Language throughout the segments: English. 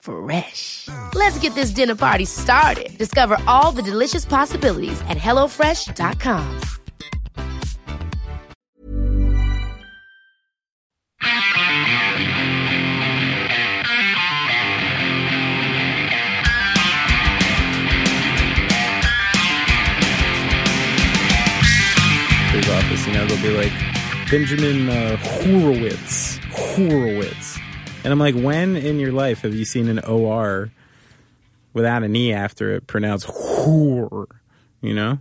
Fresh. Let's get this dinner party started. Discover all the delicious possibilities at hellofresh.com. doctor's office, you know, they'll be like Benjamin uh, Horowitz, Horowitz, and I'm like, when in your life have you seen an OR without an e after it pronounced whore? You know,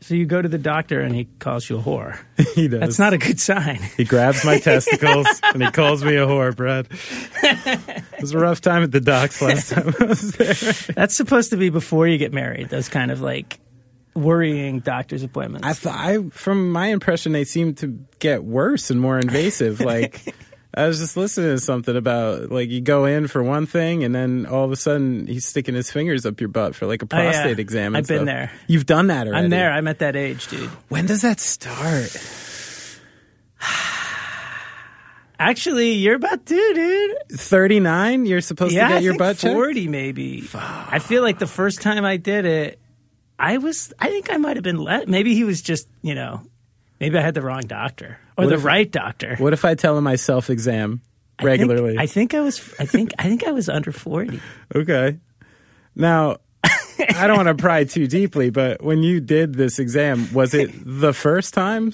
So you go to the doctor and he calls you a whore. he does. That's not a good sign. He grabs my testicles and he calls me a whore, Brad. It was a rough time at the docks last time I was there. That's supposed to be before you get married. Those kind of like worrying doctor's appointments. I, th- I, from my impression, they seem to get worse and more invasive. Like, I was just listening to something about like you go in for one thing, and then all of a sudden he's sticking his fingers up your butt for like a Oh, yeah. prostate exam. I've been stuff. there. You've done that already. I'm there. I'm at that age, dude. When does that start? Actually, you're about to, dude. Thirty nine. You're supposed yeah, to get your butt checked. 40 maybe. I feel like the first time I did it, I was. I think I might have been. let, maybe he was just. You know. Maybe I had the wrong doctor or What the right doctor. What if I tell him I self exam I think- regularly? I think I was. I think. I think I was under 40. Okay. Now, I don't want to pry too deeply, but when you did this exam, was it the first time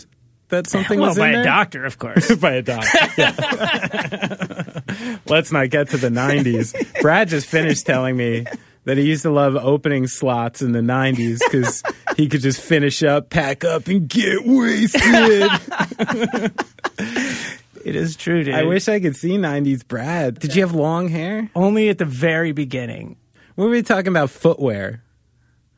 that something well, was by a there? doctor, of course. by a doctor. yeah. Let's not get to the 90s. Brad just finished telling me that he used to love opening slots in the 90s because he could just finish up, pack up, and get wasted. it is true, dude. I wish I could see 90s Brad. Did you have long hair? only at the very beginning. What were we talking about? Footwear.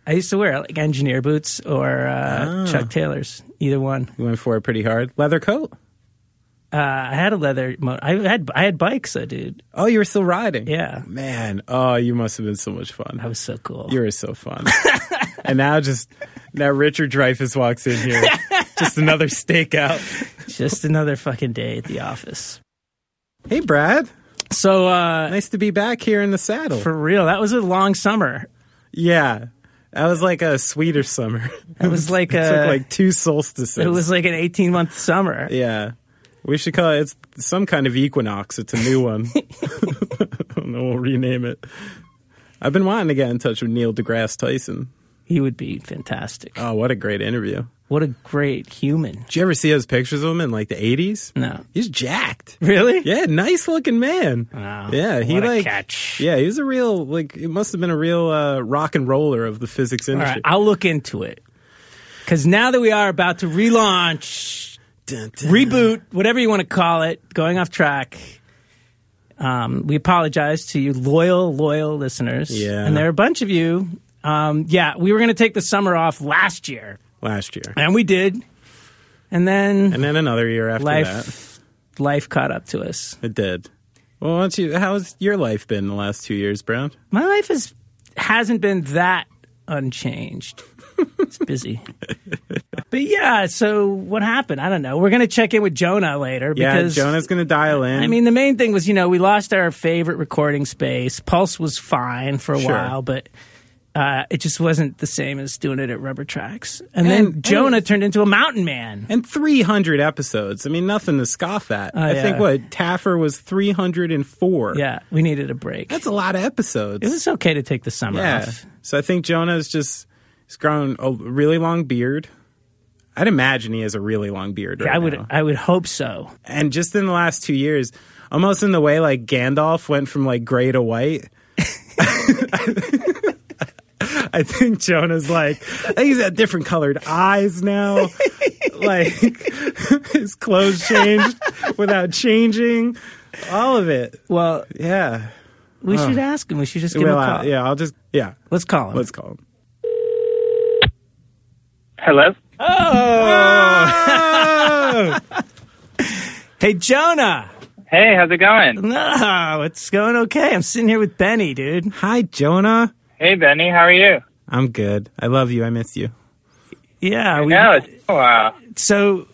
I used to wear like engineer boots or uh, Ah. Chuck Taylors, either one. You went for it pretty hard. Leather coat. Uh, I had a leather. Mo- I had I had bikes, dude. Oh, you were still riding. Yeah, Man, oh, you must have been so much fun. I was so cool. You were so fun. and now just now Richard Dreyfuss walks in here. just another stakeout. Just another fucking day at the office. Hey Brad. So uh, Nice to be back here in the saddle. for real, that was a long summer. yeah. That was like a sweeter summer. It was like it a took like two solstices. it was like an eighteen month summer. Yeah. We should call it it's some kind of equinox. It's a new one. I don't know, we'll rename it. I've been wanting to get in touch with Neil deGrasse Tyson. He would be fantastic. Oh, what a great interview. What a great human. Did you ever see those pictures of him in like the 80s? No, He's jacked. really? Yeah, nice looking man. Wow. Yeah, he like catch. Yeah, he was a real like it must have been a real uh, rock and roller of the physics All industry. right, I'll look into it. Because now that we are about to relaunch, Dun, dun. reboot, whatever you want to call it, going off track. Um, we apologize to you, loyal, loyal listeners. Yeah. And there are a bunch of you. Um, yeah, we were going to take the summer off last year, last year. and we did. And then And then another year after that. life, life caught up to us. It did. Well, why don't you how's your life been the last 2 years, Brown? My life is hasn't been that unchanged. It's busy. but yeah, so what happened? I don't know. We're going to check in with Jonah later Yeah, because Jonah's going to dial in. I mean, the main thing was, you know, we lost our favorite recording space. Pulse was fine for a Sure. while, but uh, it just wasn't the same as doing it at Rubber Tracks. And, And- then and- Jonah turned into a mountain man. and 300 episodes. I mean, nothing to scoff at. I think Oh, what Taffer was 304. Yeah, we needed a break. That's a lot of episodes. it was okay to take the summer Yeah. off. So I think Jonah's just he's grown a really long beard. I'd imagine he has a really long beard. Right I would now. I would hope so. and just in the last two years, almost in the way like Gandalf went from like gray to white. I think Jonah's like, I think he's got different colored eyes now. like his clothes changed without changing. All of it. Well, Yeah. we should ask him. We should just give Well, him a uh, call. yeah, I'll just, yeah, Let's call him. let's call him. Hello. Oh! hey, Jonah. Hey, how's it going? No, it's going okay. I'm sitting here with Benny, dude. Hi, Jonah. Hey, Benny, how are you? I'm good. I love you. I miss you. Yeah, we, No, it's been a while. so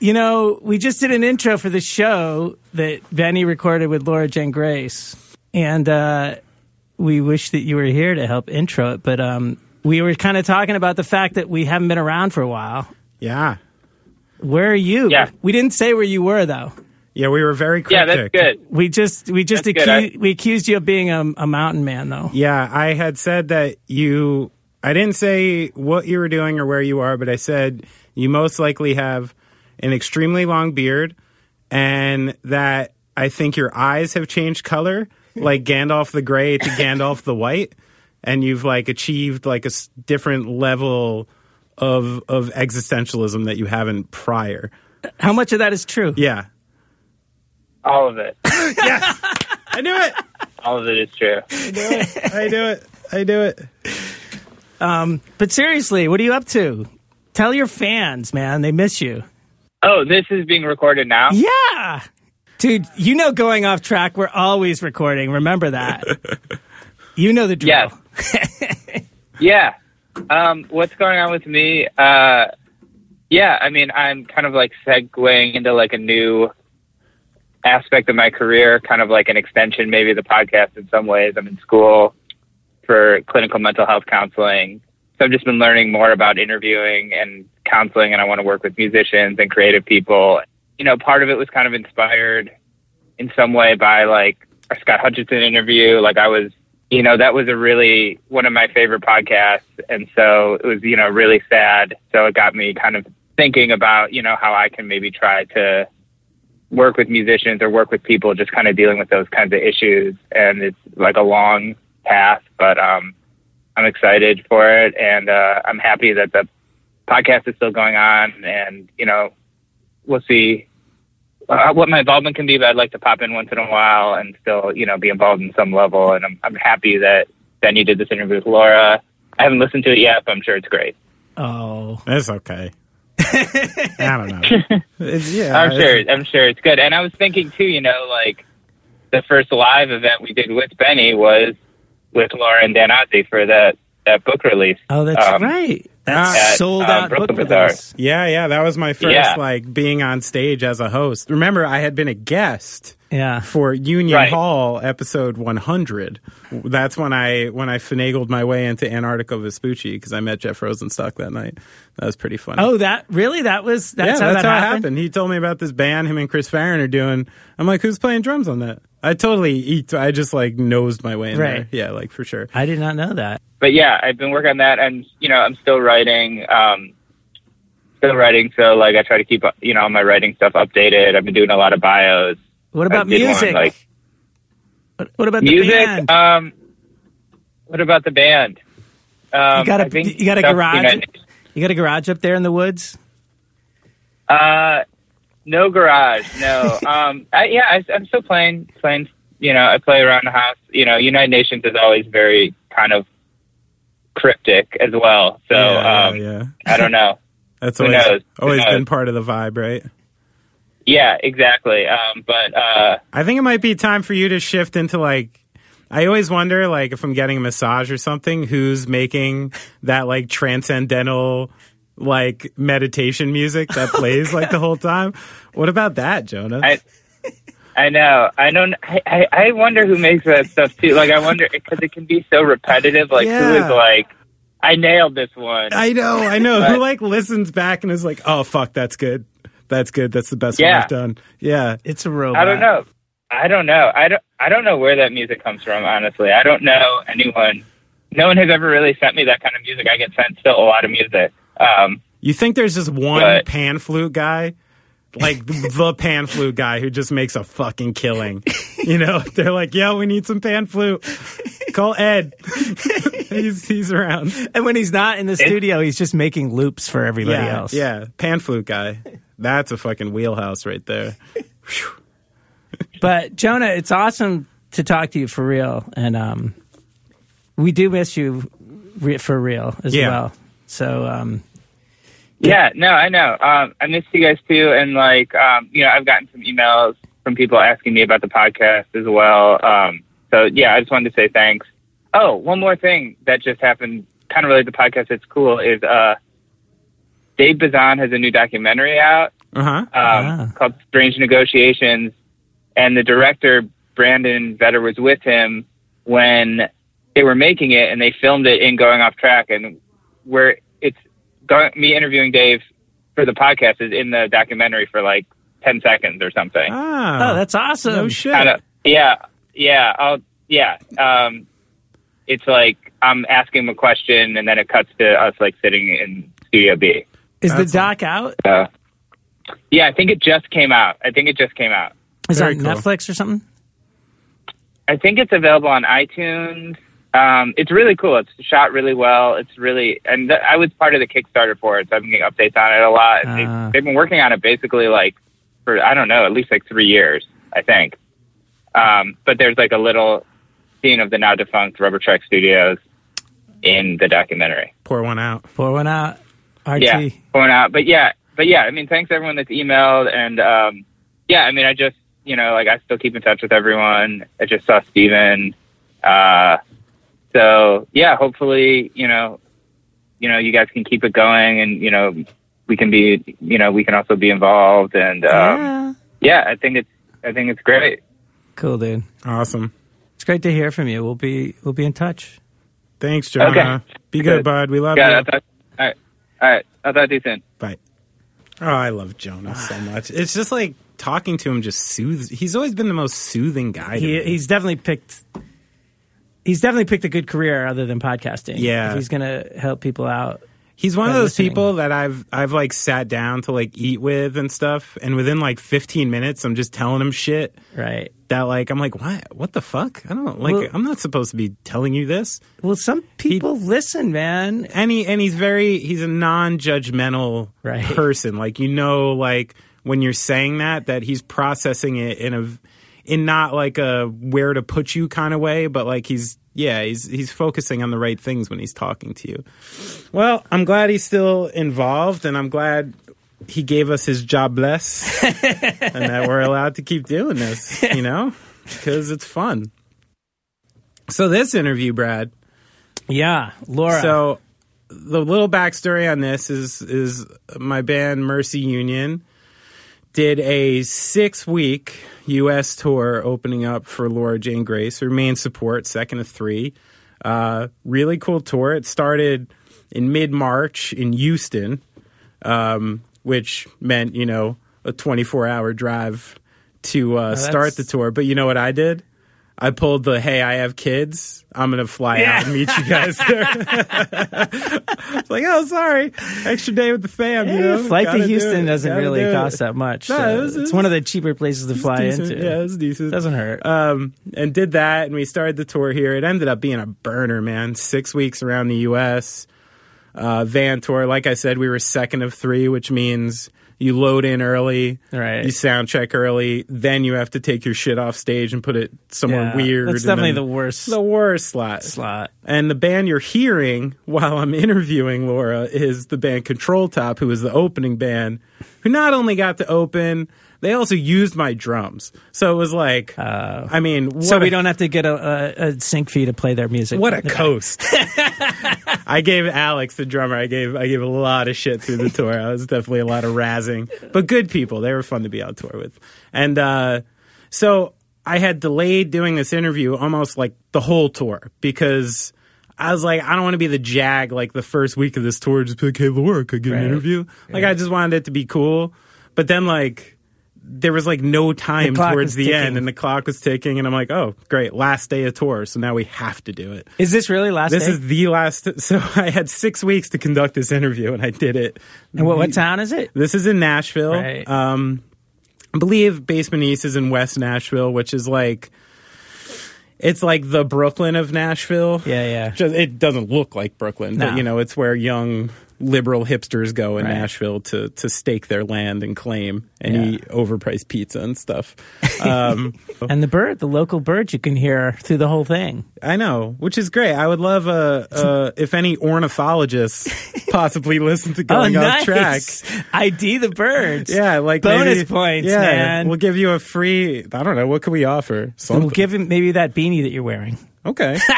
you know, we just did an intro for the show that Benny recorded with Laura Jane Grace, and uh, we wish that you were here to help intro it. But um, we were kind of talking about the fact that we haven't been around for a while. Yeah. Where are you? Yeah. We didn't say where you were though. Yeah, we were very cryptic. Yeah, that's good. We just we just That's good. accused, we accused you of being a, a mountain man though. Yeah, I had said that you. I didn't say what you were doing or where you are, but I said you most likely have an extremely long beard, and that I think your eyes have changed color, like Gandalf the Gray to Gandalf the White, and you've like achieved like a different level of of existentialism that you haven't prior. How much of that is true? Yeah, All of it. Yes. I knew it. All of it is true. I do it. I do it. Um but seriously, what are you up to? Tell your fans, man, they miss you. Oh, this is being recorded now? Yeah. Dude, you know going off track, we're always recording. Remember that. you know the drill. Yes. Yeah. Um, what's going on with me? Uh, yeah, I mean, I'm kind of like segueing into like a new aspect of my career, kind of like an extension, maybe the podcast in some ways. I'm in school for clinical mental health counseling. So I've just been learning more about interviewing and counseling, and I want to work with musicians and creative people. You know, part of it was kind of inspired in some way by like our Scott Hutchison interview. Like I was you know, that was a really one of my favorite podcasts. And so it was, you know, really sad. So it got me kind of thinking about, you know, how I can maybe try to work with musicians or work with people just kind of dealing with those kinds of issues. And it's like a long path, but um, I'm excited for it. And uh, I'm happy that the podcast is still going on. And, you know, we'll see uh, what my involvement can be, but I'd like to pop in once in a while and still, you know, be involved in some level. And I'm I'm happy that Benny did this interview with Laura. I haven't listened to it yet, but I'm sure it's great. Oh. That's okay. I don't know. It's, yeah, I'm it's- sure I'm sure it's good. And I was thinking too, you know, like the first live event we did with Benny was with Laura and Dan Ozzi for that that book release. Oh, that's Um, right. That's at, sold uh, out book Brooklyn Bazaar. Yeah, yeah, that was my first Yeah. like being on stage as a host. Remember, I had been a guest Yeah. for Union Right. Hall episode 100. That's when I when I finagled my way into Antarctigo Vespucci because I met Jeff Rosenstock that night. That was pretty funny. Oh, that really? That was that's yeah, how that's that how happened. happened. He told me about this band him and Chris Farren are doing. I'm like, who's playing drums on that? I totally eat. I just like nosed my way in Right. there. Yeah, like for sure. I did not know that. But yeah, I've been working on that, and you know, I'm still writing. Um, still writing, so like I try to keep you know all my writing stuff updated. I've been doing a lot of bios. What about I did one, music? like- what, what about the Music. band? Um, what about the band? Um, you got a you got a stuff, garage. You know, You got a garage up there in the woods. Uh, no garage, no. um, I, yeah, I, I'm still playing, playing. You know, I play around the house. You know, United Nations is always very kind of cryptic as well. So yeah, um, yeah. I don't know. That's who always knows? Always knows? been part of the vibe, right? Yeah, exactly. Um, but uh, I think it might be time for you to shift into like. I always wonder, like, if I'm getting a massage or something, who's making that like transcendental, like meditation music that plays like the whole time. What about that, Jonah? I, I know. I don't. I, I, I wonder who makes that stuff too. Like, I wonder because it can be so repetitive. Like, who Yeah. is like, I nailed this one. I know, I know. But- Who like listens back and is like, "Oh fuck, that's good. That's good. That's the best one I've done." Yeah, It's a robot. I don't know. I don't know. I don't. I don't know where that music comes from. Honestly, I don't know anyone. No one has ever really sent me that kind of music. I get sent still a lot of music. Um, You think there's just one But- pan flute guy? Like the pan flute guy who just makes a fucking killing. You know, they're like, "Yeah, we need some pan flute. Call Ed. he's he's around." And when he's not in the studio, he's just making loops for everybody yeah, else. yeah, pan flute guy. That's a fucking wheelhouse right there. But Jonah, it's awesome to talk to you for real, and um, we do miss you re- for real as Yeah. well. So um, Yeah, no, I know. Um, I miss you guys too, and like, um, you know, I've gotten some emails from people asking me about the podcast as well. Um, so yeah, I just wanted to say thanks. Oh, one more thing that just happened, kind of related to the podcast. It's cool. Is uh, Dave Bazan has a new documentary out Uh huh. um, Ah. called Strange Negotiations, and the director Brandon Vedder was with him when they were making it, and they filmed it in Going Off Track, and where it's going, me interviewing Dave for the podcast is in the documentary for like ten seconds or something. Ah, oh, that's awesome. no shit. Kinda- yeah, yeah, I'll, yeah. Um, it's like I'm asking him a question, and then it cuts to us like sitting in Studio B. Is the That's- doc out? Uh, yeah, I think it just came out. I think it just came out. Is it Very on cool. Netflix or something? I think it's available on iTunes. Um, it's really cool. It's shot really well. It's really, and th- I was part of the Kickstarter for it, so I've been getting updates on it a lot. And Ah. they've, they've been working on it basically like for I don't know, at least like three years, I think. Um, but there's like a little scene of the now defunct Rubber Track Studios in the documentary. Pour one out. Pour one out. RT. Yeah, one out. But yeah, but yeah, I mean, thanks everyone that's emailed, and um, yeah, I mean, I just you know, like I still keep in touch with everyone. I just saw Steven. Uh, so yeah, hopefully, you know, you know, you guys can keep it going, and you know, we can be, you know, we can also be involved, and um, Yeah. yeah, I think it's, I think it's great. Cool, dude. Awesome. It's great to hear from you. We'll be we'll be in touch. Okay. Thanks, Jonah. Be good, Good. bud. We love Yeah, you. I'll all right, all right, I'll talk to you soon. Bye. Oh, I love Jonah so much. It's just like talking to him just soothes. He's always been the most soothing guy. He, he's definitely picked. He's definitely picked a good career other than podcasting. Yeah. if he's gonna help people out. He's one of those listening. people that I've I've like sat down to like eat with and stuff, and within like 15 minutes, I'm just telling him shit Right. that like I'm like, what? What the fuck? I don't like. Well- I'm not supposed to be telling you this. Well, some people listen, man. And he and he's very he's a non-judgmental Right. person. Like you know, like when you're saying that, that he's processing it in a in not like a where to put you kind of way, but like he's yeah, he's he's focusing on the right things when he's talking to you. Well, I'm glad he's still involved, and I'm glad he gave us his job bless, and that we're allowed to keep doing this. You know, because it's fun. So this interview, Brad. Yeah, Laura. So the little backstory on this is is my band Mercy Union did a six week U.S. tour opening up for Laura Jane Grace, her main support, second of three. Uh, really cool tour. It started in mid March in Houston, um, which meant you know a 24 hour drive to uh, start the tour. But you know what I did? I pulled the hey, I have kids. I'm gonna fly out and meet you guys there. it's like, oh, sorry, extra day with the fam. You know, flight Gotta to Houston it. doesn't Gotta really do cost that much. No, so it was- it's one of the cheaper places to fly decent. into. Yeah, it's decent. Doesn't hurt. Um, and did that, and we started the tour here. It ended up being a burner, man. Six weeks around the U.S. Uh, van tour. Like I said, we were second of three, which means you load in early, Right. You sound check early, then you have to take your shit off stage and put it somewhere Yeah, weird. That's definitely the worst the worst slot. slot. And the band you're hearing while I'm interviewing Laura is the band Control Top, who is the opening band, who not only got to open, they also used my drums. So it was like, I mean, what so we a- don't have to get a, a, a sync fee to play their music. What a coast! I gave Alex, the drummer, I gave I gave a lot of shit through the tour. I was definitely a lot of razzing, but good people. They were fun to be on tour with, and uh, so I had delayed doing this interview almost like the whole tour because. I was like, I don't want to be the jag like the first week of this tour, just be like, hey, Laura, could I get Right. an interview? Like, I just wanted it to be cool. But then, like, there was like no time clock towards the ticking. end, and the clock was ticking, and I'm like, oh, great, last day of tour, so now we have to do it. Is this really last This day? is the last. So I had six weeks to conduct this interview, and I did it. and what, what town is it? This is in Nashville. Right. Um, I believe Basement East is in West Nashville, which is like it's like the Brooklyn of Nashville. Yeah, yeah. Just, it doesn't look like Brooklyn, No. but you know, it's where young liberal hipsters go in Right. Nashville to to stake their land and claim and Yeah. eat overpriced pizza and stuff. Um, And the bird, the local bird, you can hear through the whole thing. I know, which is great. I would love uh, uh, if any ornithologists possibly listen to going oh, off nice. track. ID the birds. Yeah, like bonus maybe- points, yeah, man. We'll give you a free. I don't know. What can we offer? Something. we'll give him maybe that beanie that you're wearing. Okay.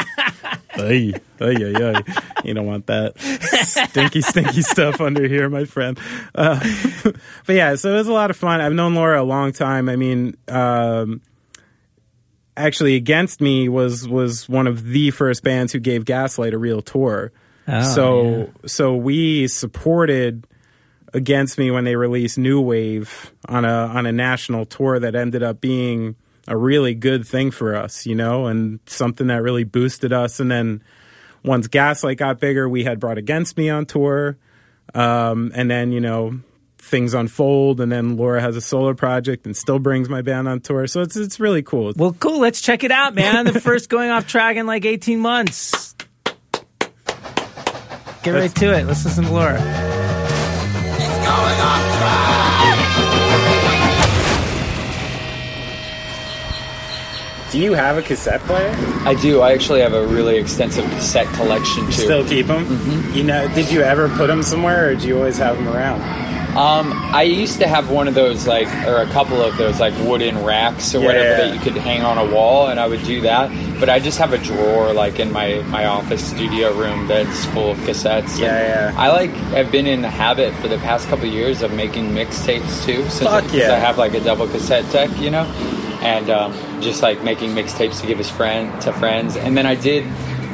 ay, ay, ay, ay. You don't want that stinky, stinky stuff under here, my friend. Uh, but yeah, so it was a lot of fun. I've known Laura a long time. I mean, um, actually, Against Me was was one of the first bands who gave Gaslight a real tour. Oh, so so we supported Against Me when they released New Wave on a on a national tour that ended up being a really good thing for us, you know, and something that really boosted us. And then once Gaslight got bigger, we had brought Against Me on tour, um, and then you know things unfold, and then Laura has a solo project and still brings my band on tour. So it's it's really cool. Well, cool. Let's check it out, man. the first going off track in like 18 months. Get right to it. Let's listen to Laura. Do you have a cassette player? I do. I actually have a really extensive cassette collection too. Still keep them? Mm-hmm. You know, did you ever put them somewhere, or do you always have them around? Um, I used to have one of those like, or a couple of those like wooden racks or Yeah, whatever yeah, that you could hang on a wall, and I would do that. But I just have a drawer like in my my office studio room that's full of cassettes. Yeah, yeah. I like have been in the habit for the past couple of years of making mixtapes too. Since Fuck because yeah. I have like a double cassette deck, you know, and um, just like making mixtapes to give his friend to friends. And then I did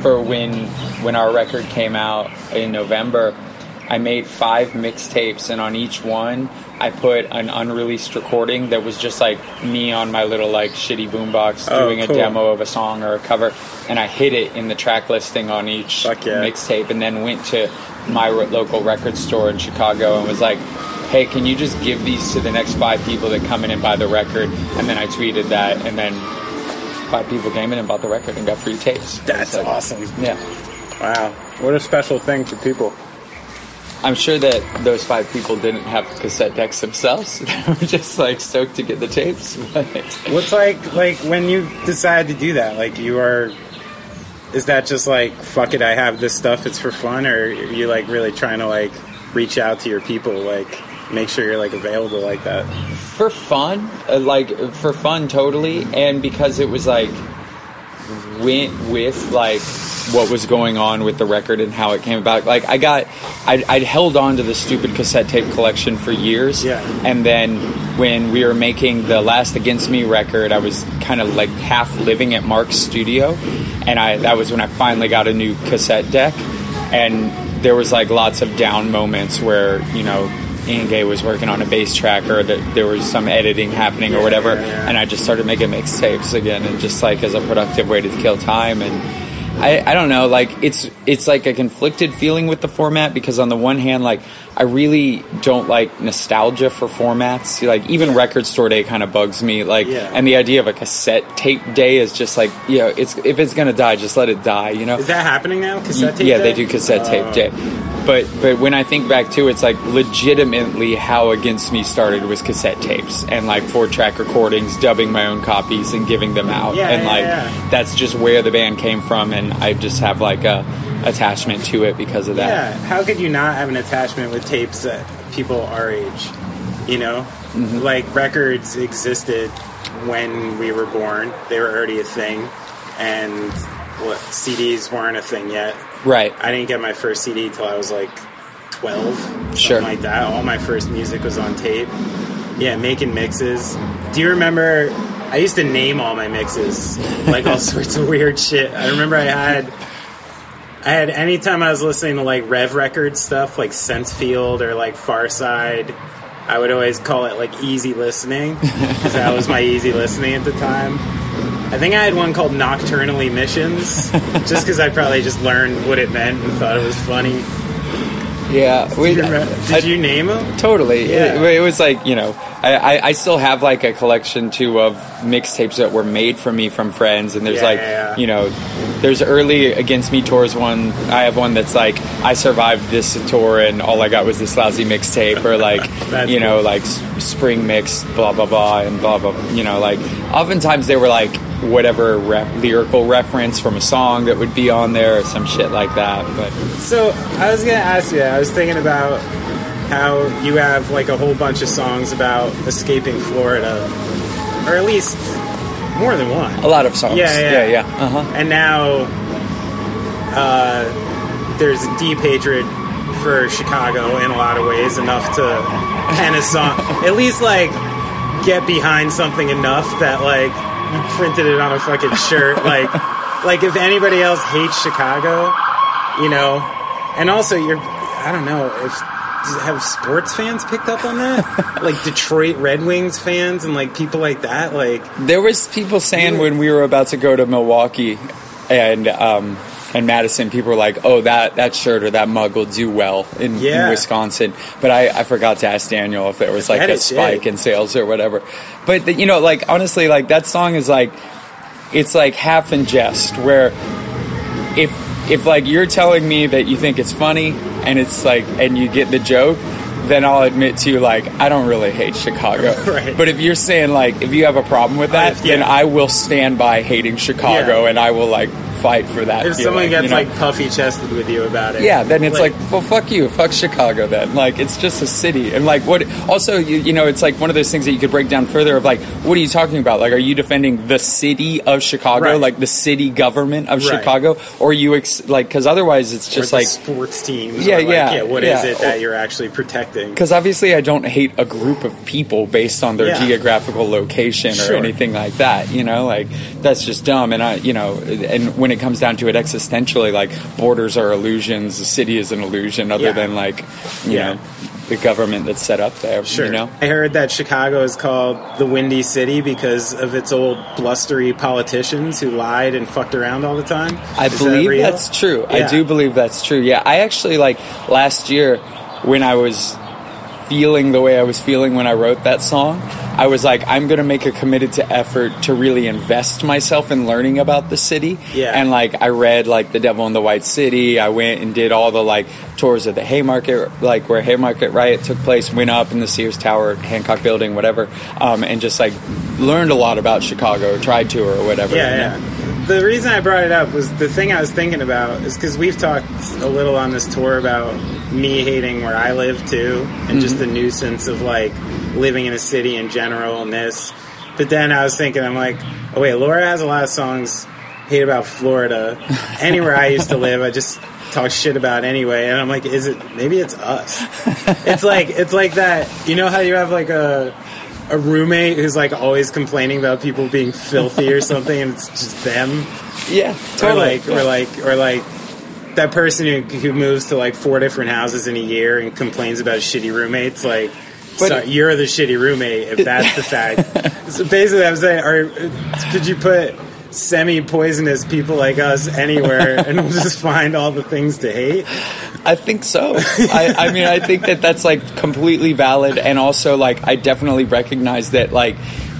for when when our record came out in November. I made five mixtapes, and on each one, I put an unreleased recording that was just like me on my little like shitty boombox Oh, doing cool. a demo of a song or a cover, and I hid it in the track listing on each yeah. mixtape, and then went to my local record store in Chicago and was like. Hey, can you just give these to the next five people that come in and buy the record? And then I tweeted that, and then five people came in and bought the record and got free tapes. That's like- awesome. Yeah. Wow. What a special thing for people. I'm sure that those five people didn't have cassette decks themselves. they were just like stoked to get the tapes. What's like like when you decide to do that? Like you are is that just like fuck it, I have this stuff, it's for fun, or are you like really trying to like reach out to your people, like make sure you're like available like that? for fun, uh, like for fun, totally, and because it was like went with like what was going on with the record and how it came about. Like I got, I'd, I'd held on to the stupid cassette tape collection for years, Yeah. and then when we were making the last Against Me record, I was kind of like half living at Mark's studio, and I that was when I finally got a new cassette deck, and there was like lots of down moments where you know. Ian Gay was working on a bass track, or that there was some editing happening, or whatever, and I just started making mixtapes again, and just like as a productive way to kill time. And I, I don't know, like it's it's like a conflicted feeling with the format because on the one hand, like I really don't like nostalgia for formats. Like even record store day kind of bugs me. Like, Yeah. and the idea of a cassette tape day is just like, you know, it's if it's gonna die, just let it die. You know? Is that happening now? Cassette tape? yeah, day? they do cassette Oh. tape day. But but when I think back to it, it's like legitimately how Against Me started was cassette tapes and like four track recordings, dubbing my own copies and giving them out. Yeah, and yeah, like yeah. that's just where the band came from and I just have like a attachment to it because of that. Yeah, how could you not have an attachment with tapes that people our age? You know, Mm-hmm. like records existed when we were born; they were already a thing, and what CDs weren't a thing yet. Right. I didn't get my first CD till I was like twelve, something Sure. like that. All my first music was on tape. Yeah, making mixes. Do you remember? I used to name all my mixes, like all sorts of weird shit. I remember I had. I had anytime I was listening to like Rev Records stuff, like Sensefield or like Farside, I would always call it like easy listening because that was my easy listening at the time. I think I had one called Nocturnal Emissions, just because I probably just learned what it meant and thought it was funny. Yeah, we, Did you, remember- did you name them? Totally. Yeah. It, it was like, you know, I, I, I still have like a collection too of mixtapes that were made for me from friends. And there's Yeah, like, yeah. you know, there's early Against Me tours one. I have one that's like, I survived this tour and all I got was this lousy mixtape. Or like, you know, cool. like spring mix, blah, blah, blah, and blah, blah. You know, like, oftentimes they were like, whatever rep, lyrical reference from a song that would be on there or some shit like that. But So I was gonna ask you. I was thinking about how you have like a whole bunch of songs about escaping Florida, or at least more than one. a lot of songs. Yeah, yeah, yeah. yeah. Uh-huh. And now uh, there's a deep hatred for Chicago in a lot of ways, enough to pen a song. At least like get behind something enough that like you printed it on a fucking shirt. like, like if anybody else hates Chicago, you know, and also you're, I don't know if. Have sports fans picked up on that? like Detroit Red Wings fans and like people like that? Like, There was people saying when we were about to go to Milwaukee and um, and Madison, people were like, "Oh, that that shirt or that mug will do well in, Yeah. in Wisconsin." But I, I forgot to ask Daniel if there was like a spike did. in sales or whatever. But the, you know, like honestly, like that song is like it's like half in jest where if if like you're telling me that you think it's funny and it's like and you get the joke then I'll admit to you like I don't really hate Chicago. Right. But if you're saying like if you have a problem with that, if- then. I will stand by hating Chicago Yeah. and I will like fight for that. if feeling, someone gets you know? like puffy chested with you about it, yeah, then it's like, well, fuck you, fuck Chicago. Then, like, it's just a city, and like, what? Also, you, you know, it's like one of those things that you could break down further. Of like, what are you talking about? Like, are you defending the city of Chicago, Right. like the city government of Right. Chicago, or you ex- like? Because otherwise, it's just like sports teams. Yeah, like, yeah, yeah. What is yeah. it that you're actually protecting? Because obviously, I don't hate a group of people based on their Yeah. geographical location or Sure. anything like that. You know, like that's just dumb. And I, you know, and when it comes down to it existentially, like borders are illusions. The city is an illusion, other Yeah. than like, you Yeah. know, the government that's set up there. Sure. You know. I heard that Chicago is called the Windy City because of its old blustery politicians who lied and fucked around all the time. I Is believe real? that's true. I do believe that's true. Yeah, I actually like last year when I was feeling the way I was feeling when I wrote that song. I was like, I'm to make a committed to effort to really invest myself in learning about the city. Yeah. And like, I read like The Devil in the White City. I went and did all the like tours of the Haymarket, like where Haymarket riot took place. Went up in the Sears Tower, Hancock Building, whatever, um, and just like learned a lot about Chicago. Tried to or whatever. Yeah, yeah. The reason I brought it up was the thing I was thinking about is because we've talked a little on this tour about me hating where I live too, and just mm-hmm. the nuisance of like living in a city in general and this. But then I was thinking, I'm like, oh wait, Laura has a lot of songs hate about Florida. Anywhere I used to live, I just talk shit about anyway. And I'm like, is it maybe it's us? it's like it's like that. You know how you have like a a roommate who's like always complaining about people being filthy or something, and it's just them. Yeah, Or totally. like, or like, or like that person who, who moves to like four different houses in a year and complains about shitty roommates. Like, But- so you're the shitty roommate if that's the fact. so basically, I'm saying, or could you put semi-poisonous people like us anywhere, and we'll just find all the things to hate? I think so. I, I mean, I think that that's like completely valid, and also like I definitely recognize that like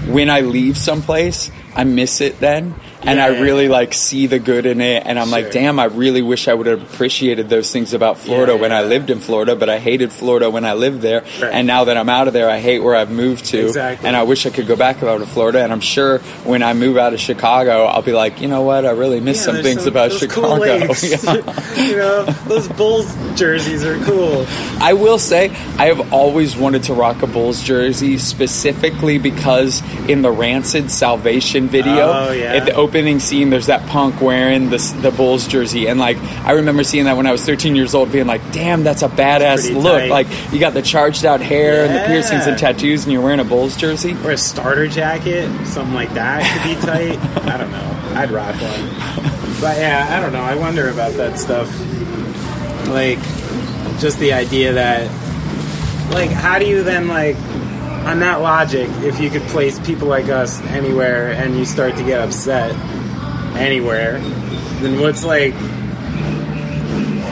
when I leave someplace, I miss it then, and I really like see the good in it, and I'm Sure. like, damn, I really wish I would have appreciated those things about Florida when I lived in Florida, but I hated Florida when I lived there, Right. and now that I'm out of there, I hate where I've moved to, Exactly. and I wish I could go back out to Florida, and I'm sure when I move out of Chicago, I'll be like, you know what, I really miss some things about those Chicago. Cool you know, those Bulls jerseys are cool. I will say I have always wanted to rock a Bulls jersey specifically because in the Rancid Salvation video, Oh, yeah. at the scene, there's that punk wearing the the Bulls jersey, and like I remember seeing that when I was 13 years old, being like, "Damn, that's a badass look!" tight. Like you got the charged out hair and the piercings and tattoos, and you're wearing a Bulls jersey. Or a starter jacket, something like that could be tight. I don't know. I'd rock one. But yeah, I don't know. I wonder about that stuff. Like, just the idea that like how do you then like on that logic if you could place people like us anywhere and you start to get upset anywhere then what's like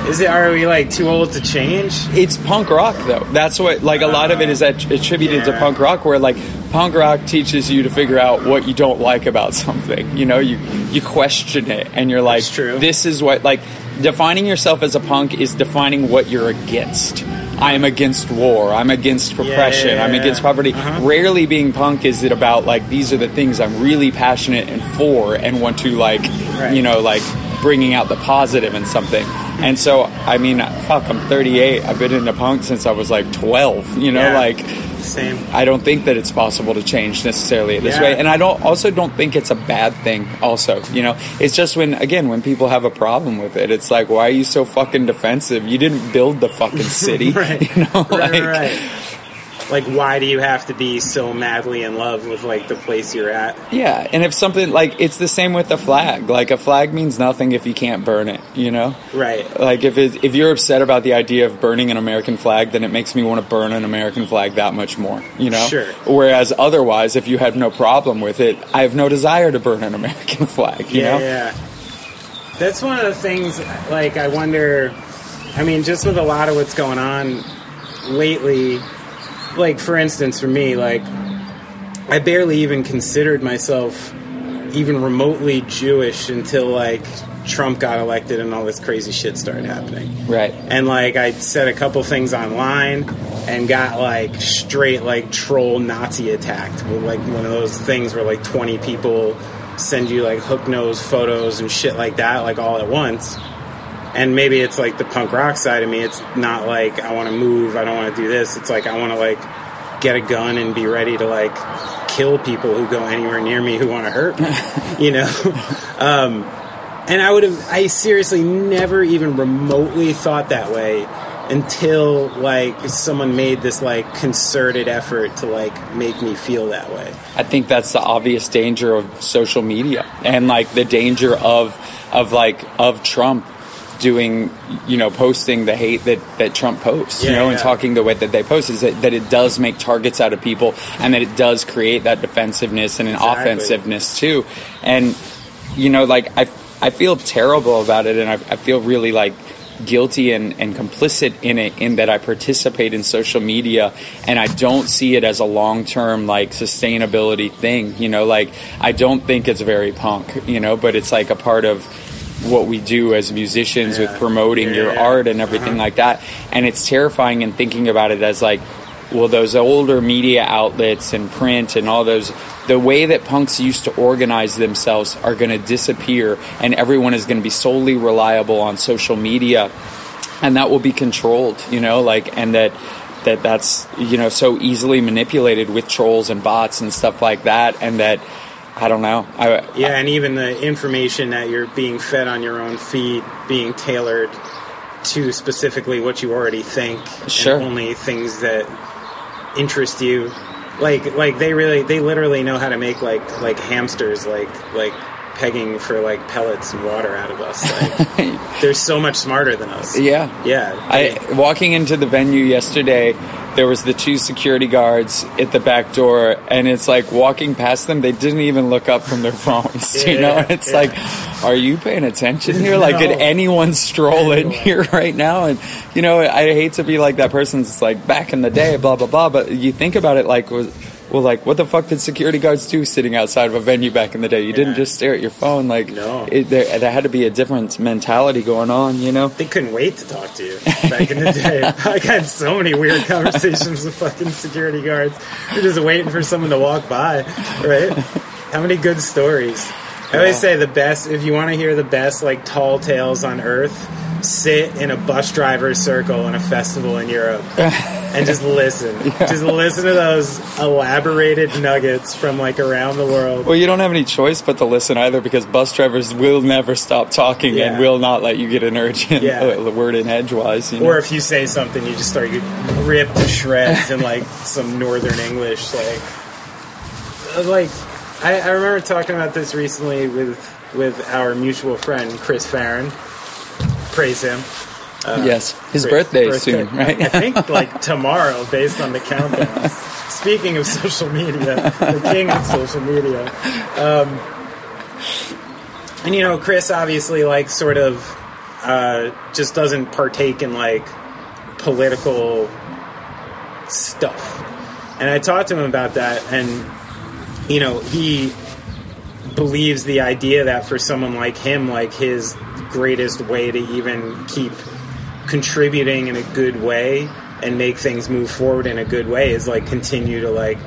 is it are we like too old to change? It's punk rock though. That's what like a lot of it is att- attributed to punk rock where like punk rock teaches you to figure out what you don't like about something. You know you you question it and you're like true. this is what like defining yourself as a punk is defining what you're against I am against war. I'm against repression. yeah, I'm against poverty. Uh-huh. Rarely being punk is it about like these are the things I'm really passionate and for and want to like Right. you know like bringing out the positive in something. And so, I mean, fuck, I'm 38. I've been into punk since I was like 12. You know, Yeah. like same I don't think that it's possible to change necessarily this Yeah. way. And I don't also don't think it's a bad thing. Also, you know, it's just when again when people have a problem with it, it's like, why are you so fucking defensive? You didn't build the fucking city. right You know, right, like. right like why do you have to be so madly in love with like the place you're at Yeah, and if something like it's the same with the flag. Like a flag means nothing if you can't burn it. You know. right Like if it, if you're upset about the idea of burning an American flag, then it makes me want to burn an American flag that much more. You know. Sure. Whereas otherwise, if you have no problem with it, I have no desire to burn an American flag. You yeah, know. yeah. That's one of the things. Like, I wonder. I mean, just with a lot of what's going on lately. Like, for instance, for me, like, I barely even considered myself even remotely Jewish until like Trump got elected and all this crazy shit started happening. Right. And like I said a couple things online and got like straight like troll Nazi attacked with like one of those things where like 20 people send you like hook nose photos and shit like that like all at once. And maybe it's like the punk rock side of me. It's not like I want to move, I don't want to do this. It's like I want to like get a gun and be ready to like kill people who go anywhere near me who want to hurt me, you know? Um, and I would have, I seriously never even remotely thought that way until like someone made this like concerted effort to like make me feel that way. I think that's the obvious danger of social media and like the danger of of like of Trump doing you know posting the hate that that Trump posts you Yeah, know and talking the way that they post is that, that it does make targets out of people and that it does create that defensiveness and an Exactly. offensiveness too and you know like I I feel terrible about it and I, I feel really like guilty and, and complicit in it in that I participate in social media and I don't see it as a long term like sustainability thing. You know, like I don't think it's very punk, you know, but it's like a part of what we do as musicians with promoting Yeah, your yeah. art and everything like that. And it's terrifying and thinking about it as like well those older media outlets and print and all those the way that punks used to organize themselves are going to disappear and everyone is going to be solely reliable on social media and that will be controlled you know like and that that that's you know so easily manipulated with trolls and bots and stuff like that and that i don't know i Yeah, and even the information that you're being fed on your own feed being tailored to specifically what you already think Sure. and only things that interest you. Like like they really they literally know how to make like like hamsters like like pegging for like pellets and water out of us. Like they're so much smarter than us. yeah Yeah. I walking into the venue yesterday. There was the two security guards at the back door, and it's like walking past them. They didn't even look up from their phones. you know, it's yeah. like, are you paying attention here? Like, did anyone stroll in here right now? And you know, I hate to be like that person. that's like back in the day, blah blah blah. But you think about it, like, was well, like, what the fuck did security guards do sitting outside of a venue back in the day? You didn't just stare at your phone. Like, No. it, there, there had to be a different mentality going on. You know. They couldn't wait to talk to you back in the day. I had so many weird conversations with fucking security guards. They're just waiting for someone to walk by, right? How many good stories? I always say the best, if you want to hear the best, like, tall tales on earth, sit in a bus driver's circle in a festival in Europe and just listen. Just listen to those elaborated nuggets from, like, around the world. Well, you don't have any choice but to listen either because bus drivers will never stop talking Yeah. and will not let you get an urgent Yeah. uh, word in edgewise. You know? Or if you say something, you just start get ripped to shreds in like some northern English. Like, like I, I remember talking about this recently with with our mutual friend Chris Farren. Praise him. yes, his birthday birthday. soon, right? I think like tomorrow, based on the countdown. Speaking of social media, the king of social media. Um, and you know, Chris obviously like sort of uh, just doesn't partake in like political stuff. And I talked to him about that, and you know, he believes the idea that for someone like him, like his greatest way to even keep contributing in a good way and make things move forward in a good way is like continue to like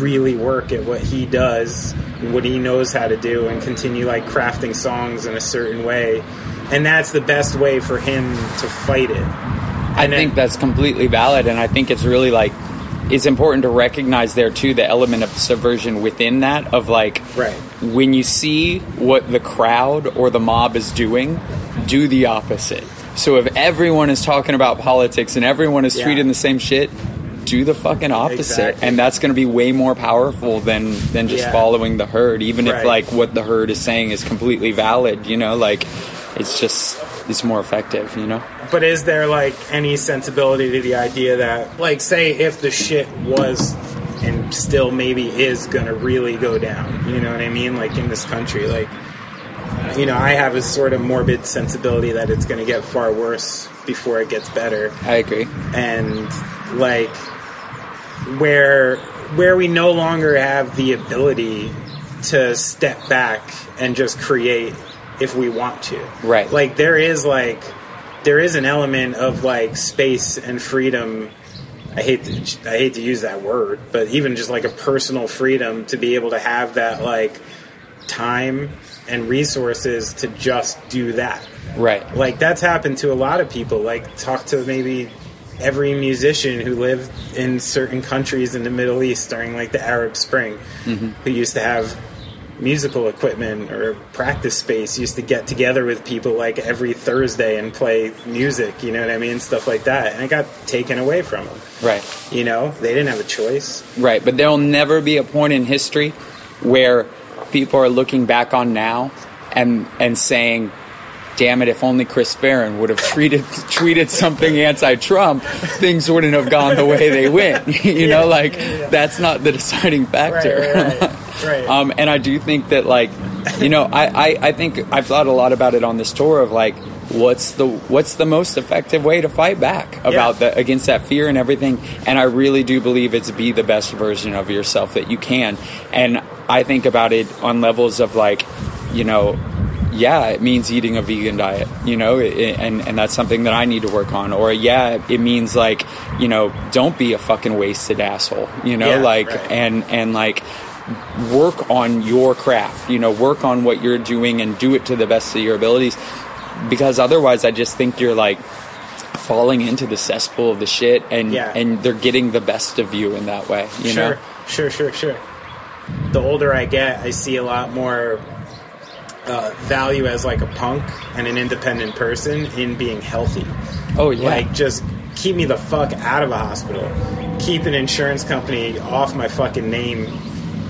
really work at what he does and what he knows how to do and continue like crafting songs in a certain way and that's the best way for him to fight it I And then- think that's completely valid, and I think it's really like it's important to recognize there too the element of subversion within that of like Right. When you see what the crowd or the mob is doing, do the opposite. So if everyone is talking about politics and everyone is Yeah. treating the same shit, do the fucking opposite, Exactly. and that's going to be way more powerful than than just Yeah. following the herd. Even if like what the herd is saying is completely valid, you know, like it's just it's more effective, you know. But is there like any sensibility to the idea that, like, say if the shit was and still maybe is gonna really go down, you know what I mean? Like in this country, like, you know, I have a sort of morbid sensibility that it's gonna get far worse before it gets better, I agree. and like where where we no longer have the ability to step back and just create if we want to. Right. Like there is like there is an element of like space and freedom. I hate to, I hate to use that word, but even just like a personal freedom to be able to have that like time and resources to just do that. Right. Like that's happened to a lot of people. Like talk to maybe every musician who lived in certain countries in the Middle East during like the Arab Spring, mm-hmm. who used to have musical equipment or practice space, used to get together with people like every Thursday and play music. You know what I mean? Stuff like that, and it got taken away from them. Right. You know, they didn't have a choice. Right, but there'll never be a point in history where people are looking back on now and and saying, "Damn it! If only Chris Farren would have treated tweeted something anti-Trump, things wouldn't have gone the way they went." you know, like that's not the deciding factor. Right, right, right. um, and I do think that, like, you know, I, I I think I've thought a lot about it on this tour of like. What's the what's the most effective way to fight back about Yeah. the against that fear and everything? And I really do believe it's be the best version of yourself that you can. And I think about it on levels of like, you know, yeah, it means eating a vegan diet, you know, i- and and that's something that I need to work on. Or yeah, it means like, you know, don't be a fucking wasted asshole, you know, Yeah, like right. and and like work on your craft, you know, work on what you're doing and do it to the best of your abilities. Because otherwise, I just think you're like falling into the cesspool of the shit, and Yeah. and they're getting the best of you in that way, you sure, know. sure, sure, sure. The older I get, I see a lot more uh, value as like a punk and an independent person in being healthy. Oh yeah, Like, just keep me the fuck out of a hospital. Keep an insurance company off my fucking name,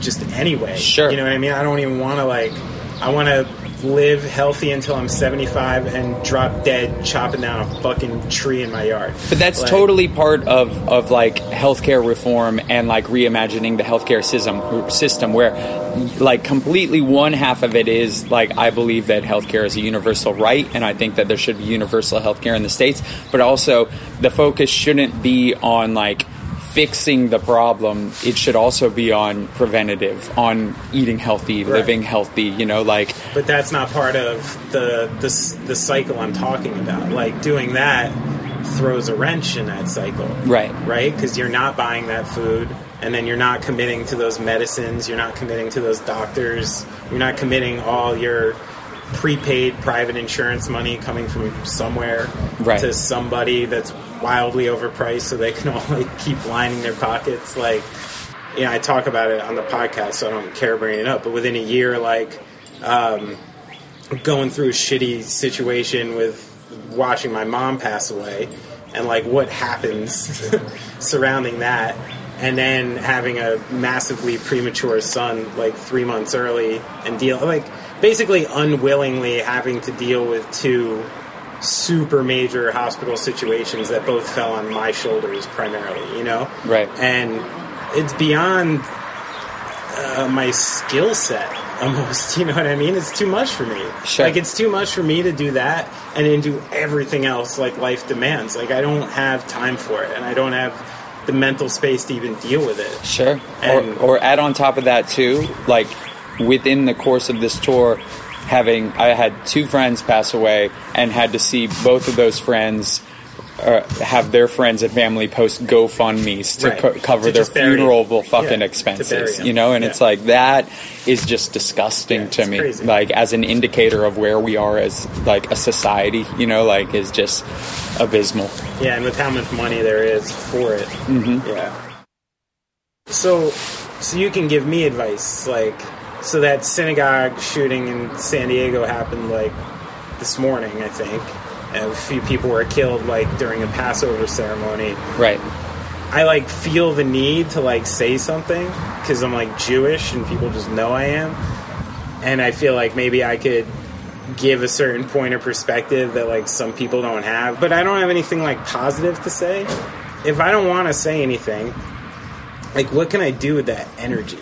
just anyway. Sure. You know what I mean? I don't even want to like. I want to live healthy until I'm 75 and drop dead chopping down a fucking tree in my yard. But that's Like, totally part of, of like healthcare reform and like reimagining the healthcare system system where like completely one half of it is like I believe that healthcare is a universal right and I think that there should be universal healthcare in the states but also the focus shouldn't be on like fixing the problem it should also be on preventative on eating healthy Right. living healthy you know like But that's not part of the the the cycle I'm talking about. Like doing that throws a wrench in that cycle. Right. Right? Because you're not buying that food, and then you're not committing to those medicines. You're not committing to those doctors. You're not committing all your prepaid private insurance money coming from somewhere Right. to somebody that's wildly overpriced, so they can only keep lining their pockets. Like, you know, I talk about it on the podcast, so I don't care bringing it up. But within a year, like um, going through a shitty situation with watching my mom pass away and like what happens surrounding that and then having a massively premature son like three months early and deal like basically unwillingly having to deal with two super major hospital situations that both fell on my shoulders primarily, you know? Right. And it's beyond uh, my skill set almost, you know what I mean? It's too much for me. Sure. Like, it's too much for me to do that and then do everything else like life demands. Like, I don't have time for it and I don't have the mental space to even deal with it. Sure. And- or, or add on top of that too, like within the course of this tour, having I had two friends pass away and had to see both of those friends. Uh, have their friends and family post GoFundmes to Right. co- cover To their funeral fucking Yeah, expenses, you know, and Yeah. it's like that is just disgusting Yeah, to me. crazy. Like as an indicator of where we are as like a society, you know, like is just abysmal. Yeah, and with how much money there is for it. Mm-hmm. Yeah. So, so you can give me advice, like, so that synagogue shooting in San Diego happened like this morning, I think. And a few people were killed like during a Passover ceremony. Right. I like feel the need to like say something because I'm like Jewish and people just know I am, and I feel like maybe I could give a certain point of perspective that like some people don't have, but I don't have anything like positive to say. If I don't want to say anything, like what can I do with that energy?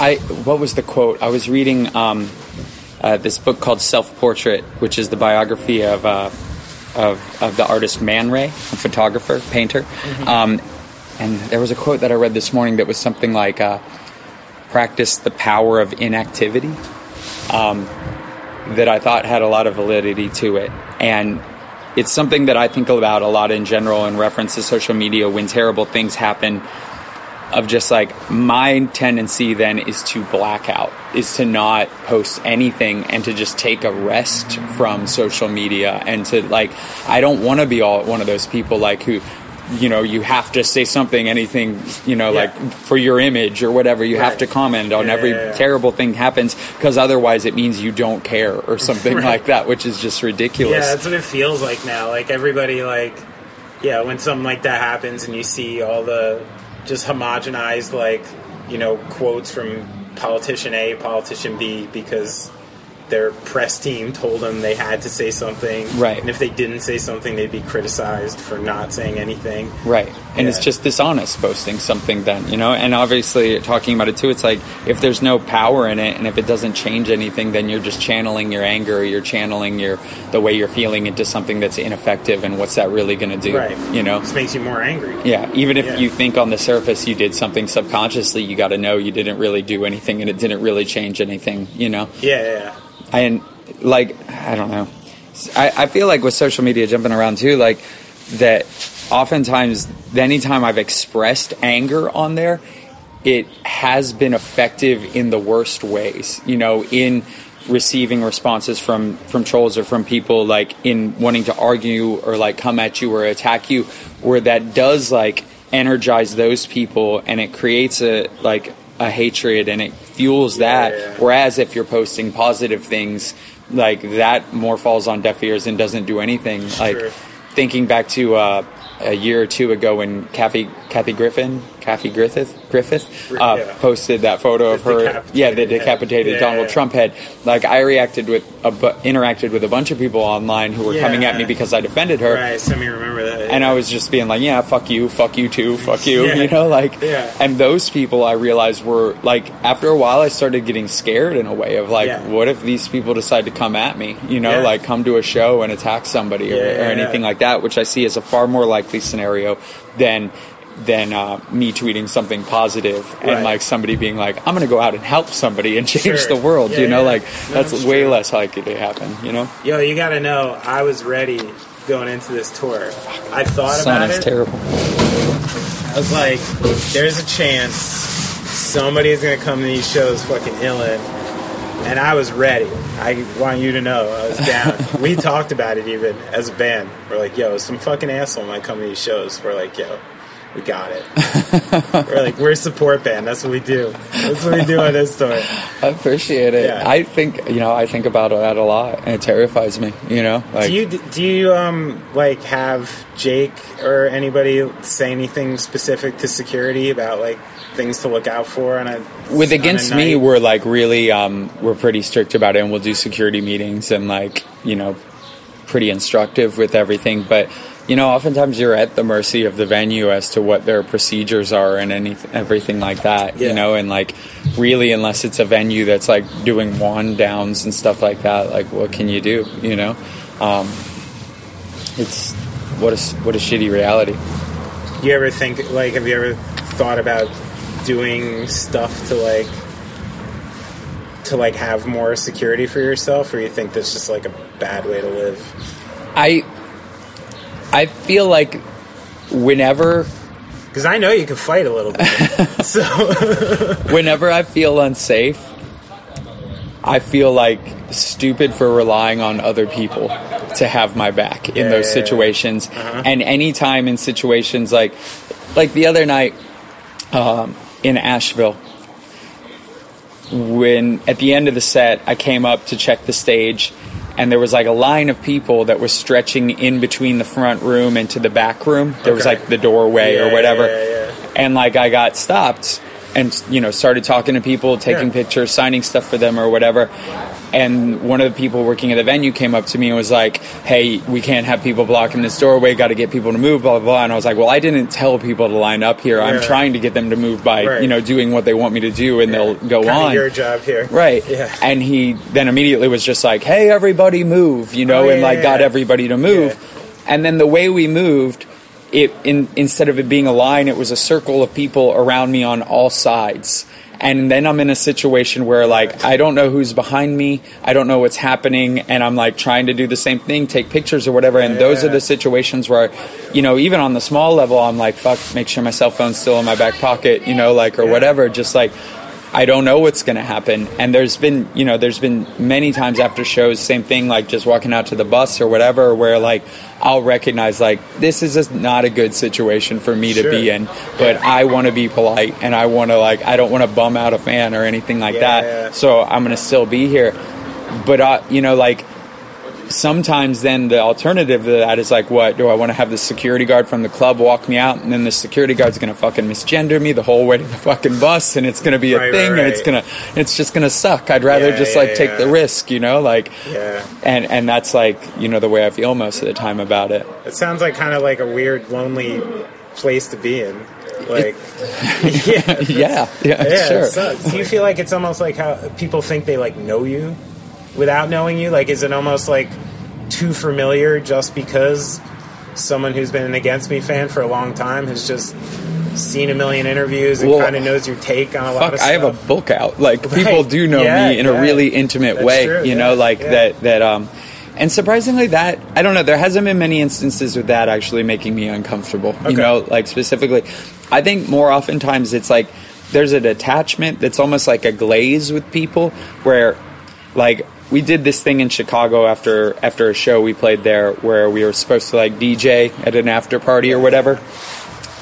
I what was the quote? I was reading um, uh, this book called Self Portrait, which is the biography of uh, of, of the artist Man Ray, a photographer, painter. Um, and there was a quote that I read this morning that was something like, uh, "Practice the power of inactivity." Um, that I thought had a lot of validity to it, and it's something that I think about a lot in general in reference to social media when terrible things happen of just like my tendency then is to black out is to not post anything and to just take a rest from social media and to like i don't want to be all one of those people like who you know you have to say something anything you know Yeah. like for your image or whatever you have to comment on Yeah, every yeah. terrible thing happens because otherwise it means you don't care or something Right. like that which is just ridiculous Yeah, that's what it feels like now. Like everybody, like, yeah, when something like that happens and you see all the just homogenized, like, you know, quotes from politician A, politician B, because their press team told them they had to say something. Right. And if they didn't say something, they'd be criticized for not saying anything. Right. And it's just dishonest posting something then, you know? And obviously, talking about it too, it's like if there's no power in it and if it doesn't change anything, then you're just channeling your anger, or you're channeling your the way you're feeling into something that's ineffective. And what's that really going to do? Right. You know? This makes you more angry. Yeah. Even if Yeah. you think on the surface you did something subconsciously, you got to know you didn't really do anything and it didn't really change anything, you know? Yeah, yeah, yeah. and like I don't know. I, I feel like with social media jumping around too, like that. Oftentimes, anytime I've expressed anger on there, it has been effective in the worst ways. You know, in receiving responses from from trolls or from people like in wanting to argue or like come at you or attack you, where that does like energize those people and it creates a like a hatred and it fuels that. Yeah, yeah. Whereas if you're posting positive things, like that more falls on deaf ears and doesn't do anything. Like thinking back to uh, a year or two ago when Kathy Kathy Griffin, Kathy Griffith Griffith uh, Yeah. posted that photo of her, yeah, the decapitated Yeah, Donald yeah. Trump head. Like I reacted with a bu- interacted with a bunch of people online who were coming at me because I defended her. Right, some of you remember that. And I was just being like, yeah, fuck you, fuck you too, fuck you, Yeah. you know, like, Yeah. and those people I realized were like, after a while, I started getting scared in a way of like, Yeah. what if these people decide to come at me, you know, Yeah. like come to a show and attack somebody or, or yeah, anything yeah. like that, which I see as a far more likely scenario than than uh, me tweeting something positive and Right. like somebody being like, I'm going to go out and help somebody and change Sure. the world, Yeah, you know, yeah. like No, that's way less likely to happen, you know. Yo, you gotta know, I was ready going into this tour. I thought Sun about is it. terrible. I was like, there's a chance somebody's gonna come to these shows fucking illin. And I was ready. I want you to know I was down. we talked about it even as a band. We're like, yo, some fucking asshole might come to these shows. We're like, yo, we got it. we're like, we're a support band. That's what we do. That's what we do on this tour. I appreciate it. Yeah. I think you know I think about that a lot, and it terrifies me. You know, like do you do you um like have Jake or anybody say anything specific to security about like things to look out for on a with on a against me, night? we're like really um, we're pretty strict about it, and we'll do security meetings and like you know pretty instructive with everything. But you know, oftentimes you're at the mercy of the venue as to what their procedures are and any everything like that. Yeah. You know, and like really, unless it's a venue that's like doing wand downs and stuff like that, like what can you do? You know, um, it's what a what a shitty reality. You ever think like have you ever thought about doing stuff to like to like have more security for yourself or you think that's just like a bad way to live? I I feel like whenever Cuz I know you can fight a little bit. so whenever I feel unsafe, I feel like stupid for relying on other people to have my back in Yeah, those yeah, yeah. situations. Uh-huh. And anytime in situations like like the other night um, in Asheville, when at the end of the set I came up to check the stage and there was like a line of people that was stretching in between the front room and to the back room. There was like the doorway Yeah, or whatever. yeah, yeah, And like I got stopped and you know started talking to people, taking pictures, signing stuff for them or whatever. And one of the people working at the venue came up to me and was like, "Hey, we can't have people blocking this doorway. Got to get people to move." Blah blah blah. And I was like, "Well, I didn't tell people to line up here. I'm Yeah. trying to get them to move by, Right. you know, doing what they want me to do, and they'll go Kinda on." your job here. Right. Yeah. And he then immediately was just like, "Hey, everybody, move!" You know, Oh, and yeah, like got yeah. everybody to move. And then the way we moved, it in instead of it being a line, it was a circle of people around me on all sides. And then I'm in a situation where like I don't know who's behind me, I don't know what's happening, and I'm like trying to do the same thing, take pictures or whatever. And those are the situations where, you know, even on the small level, I'm like, fuck, make sure my cell phone's still in my back pocket, you know, like or whatever. Just like I don't know what's going to happen. And there's been, you know, there's been many times after shows, same thing, like just walking out to the bus or whatever, where like I'll recognize like this is just not a good situation for me to be in, but I want to be polite and I want to like I don't want to bum out a fan or anything like Yeah, that. yeah. So I'm going to still be here. But uh, you know, like sometimes then the alternative to that is like what do i want to have the security guard from the club walk me out and then the security guard's gonna fucking misgender me the whole way to the fucking bus and it's gonna be a Right, thing right, and it's gonna it's just gonna suck i'd rather Yeah, just yeah, like take the risk you know like Yeah. and and that's like you know the way i feel most of the time about it It sounds like kind of like a weird lonely place to be in. Like yeah. yeah yeah, Yeah, sure. Do you feel like it's almost like how people think they like know you without knowing you? Like, is it almost like too familiar just because someone who's been an Against Me fan for a long time has just seen a million interviews and Well, kind of knows your take on a lot fuck of stuff. i have a book out like Right. people do know Yeah, me in yeah. a really intimate That's way true, you yeah, know like that that um and surprisingly that i don't know there hasn't been many instances with that actually making me uncomfortable you know like specifically i think more oftentimes it's like there's a detachment that's almost like a glaze with people where like we did this thing in Chicago after after a show we played there where we were supposed to like DJ at an after party or whatever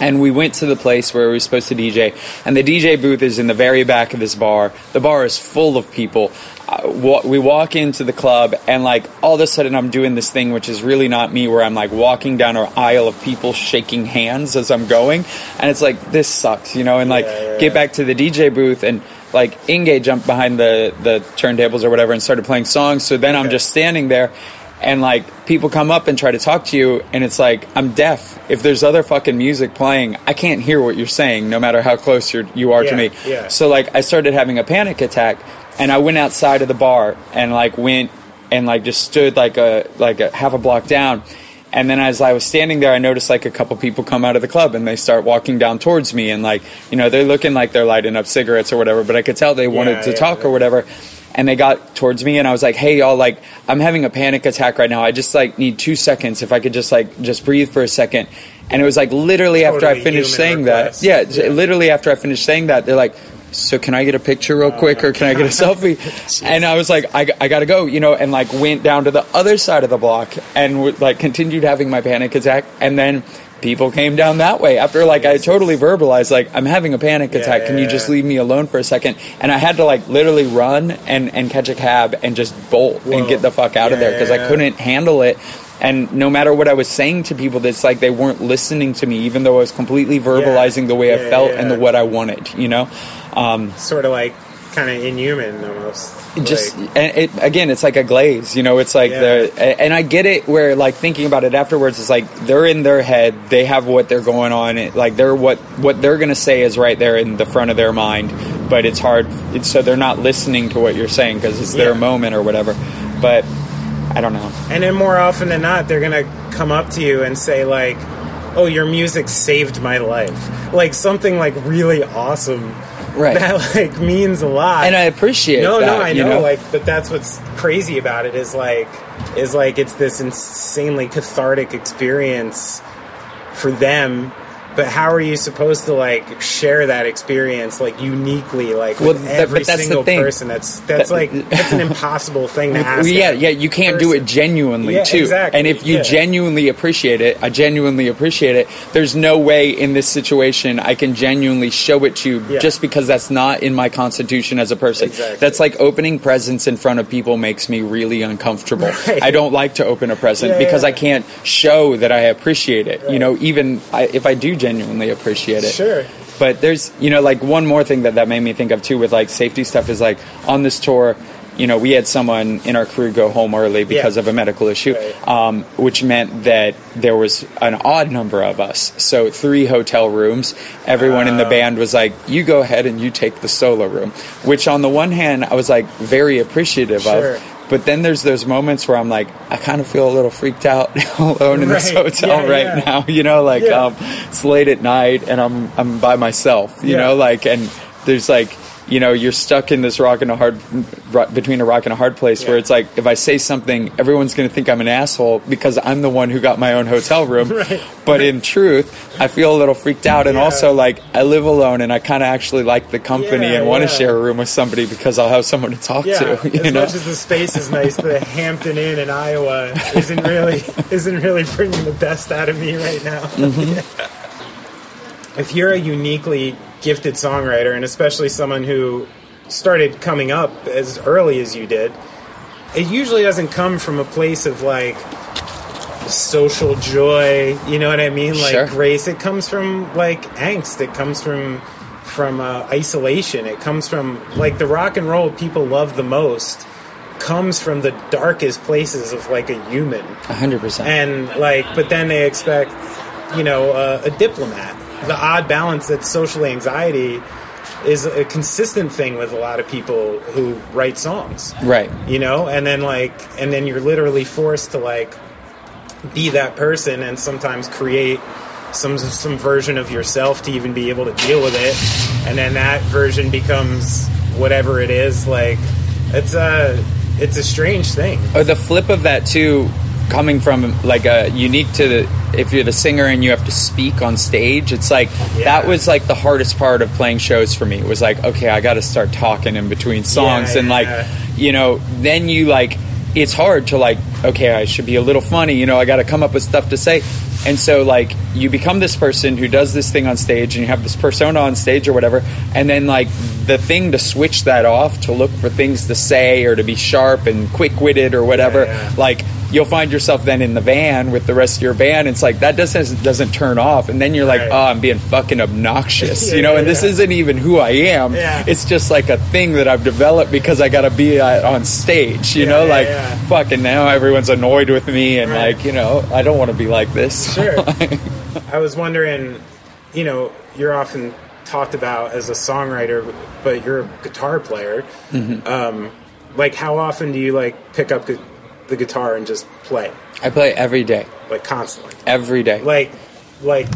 and we went to the place where we were supposed to DJ, and the DJ booth is in the very back of this bar. The bar is full of people. Uh, we walk into the club, and like all of a sudden, I'm doing this thing which is really not me, where I'm like walking down an aisle of people shaking hands as I'm going, and it's like this sucks, you know. And like get back to the DJ booth, and like Inge jumped behind the the turntables or whatever and started playing songs. So then I'm just standing there and like people come up and try to talk to you and it's like i'm deaf if there's other fucking music playing i can't hear what you're saying no matter how close you're, you are Yeah, to me yeah. so like i started having a panic attack and i went outside of the bar and like went and like just stood like a like a half a block down and then as i was standing there i noticed like a couple people come out of the club and they start walking down towards me and like you know they're looking like they're lighting up cigarettes or whatever but i could tell they wanted Yeah, to yeah, talk yeah. or whatever and they got towards me and I was like, "Hey y'all, like I'm having a panic attack right now. I just like need 2 seconds if I could just like just breathe for a second. And it was like literally after I finished saying request. that. Yeah, literally after I finished saying that, they're like, "So can I get a picture real quick or can I get a uh, selfie?" and I was like, I, I got to go, you know, and like went down to the other side of the block and w- like continued having my panic attack and then people came down that way after like I totally verbalized like I'm having a panic attack. Can you yeah, just yeah. leave me alone for a second? And I had to like literally run and and catch a cab and just bolt Whoa. and get the fuck out of there because yeah, yeah. I couldn't handle it. And no matter what I was saying to people, it's like they weren't listening to me, even though I was completely verbalizing the way Yeah, I felt yeah, and the what I wanted. You know, um, sort of like kind of inhuman almost. just Like, and it again it's like a glaze you know it's like Yeah. the and i get it where like thinking about it afterwards it's like they're in their head they have what they're going on it, like they're what what they're gonna say is right there in the front of their mind but it's hard it's, so they're not listening to what you're saying because it's their Yeah. moment or whatever but i don't know and then more often than not, they're gonna come up to you and say like, "Oh, your music saved my life," like something like really awesome. Right. That like means a lot. and i appreciate it. no, that, no, I you know, Like, but that's what's crazy about it is like, is like it's this insanely cathartic experience for them. But how are you supposed to like share that experience like uniquely, like Well, with that- every single person? That's that's That- like that's an impossible thing to ask. Well, yeah, yeah, you can't do it genuinely Yeah, too. exactly, And if you yeah. genuinely appreciate it, I genuinely appreciate it. There's no way in this situation I can genuinely show it to you Yeah. just because that's not in my constitution as a person. Exactly. That's like opening presents in front of people makes me really uncomfortable. Right. I don't like to open a present because. I can't show that I appreciate it. You know, even I, if I do genuinely appreciate it. Sure. But there's, you know, like one more thing that that made me think of too with like safety stuff is like on this tour, you know, we had someone in our crew go home early because Yeah. of a medical issue, Right. um, which meant that there was an odd number of us. So three hotel rooms. Everyone in the band was like, "You go ahead and you take the solo room," which on the one hand I was like very appreciative Sure. of. But then there's those moments where I'm like, I kind of feel a little freaked out alone in this hotel Yeah, right yeah. now. You know, like um, it's late at night and I'm I'm by myself. You know, like and there's like you know you're stuck in this rock and a hard between a rock and a hard place where it's like if I say something, everyone's going to think I'm an asshole because I'm the one who got my own hotel room. Right. But in truth, I feel a little freaked out and Yeah. also like I live alone and I kind of actually like the company Yeah, and want to yeah. share a room with somebody because I'll have someone to talk Yeah, to. You as know? much as the space is nice, the Hampton Inn in Iowa isn't really isn't really bringing the best out of me right now. Mm-hmm. if you're a uniquely gifted songwriter, and especially someone who started coming up as early as you did, it usually doesn't come from a place of like social joy. You know what I mean? Like Sure. grace. It comes from like angst. It comes from from uh, isolation. It comes from like the rock and roll people love the most comes from the darkest places of like a human hundred percent. and like but then they expect you know uh, a diplomat. The odd balance that social anxiety is a consistent thing with a lot of people who write songs. Right. you know and then like and then you're literally forced to like be that person and sometimes create some some version of yourself to even be able to deal with it. And then that version becomes whatever it is. Like it's a it's a strange thing. Or the flip of that too, coming from like a unique to the if you're the singer and you have to speak on stage, it's like Yeah. that was like the hardest part of playing shows for me. It was like, okay, I got to start talking in between songs, Yeah, and like, yeah. you know, then you like it's hard to like, okay, I should be a little funny, you know, I got to come up with stuff to say. And so, like, you become this person who does this thing on stage, and you have this persona on stage or whatever. And then, like, the thing to switch that off to look for things to say or to be sharp and quick witted or whatever, like, you'll find yourself then in the van with the rest of your band. It's like that doesn't doesn't turn off, and then you're like, Right. oh, I'm being fucking obnoxious, Yeah, you know. And this yeah. isn't even who I am. Yeah. It's just like a thing that I've developed because I got to be uh, on stage, you Yeah, know. yeah, like yeah. fucking now everyone's annoyed with me, and Right. like you know, I don't want to be like this. Sure. I was wondering, you know, you're often talked about as a songwriter, but you're a guitar player. Mm-hmm. Um, like, how often do you like pick up gu- the guitar and just play, I play every day, like constantly? every day. Like, like,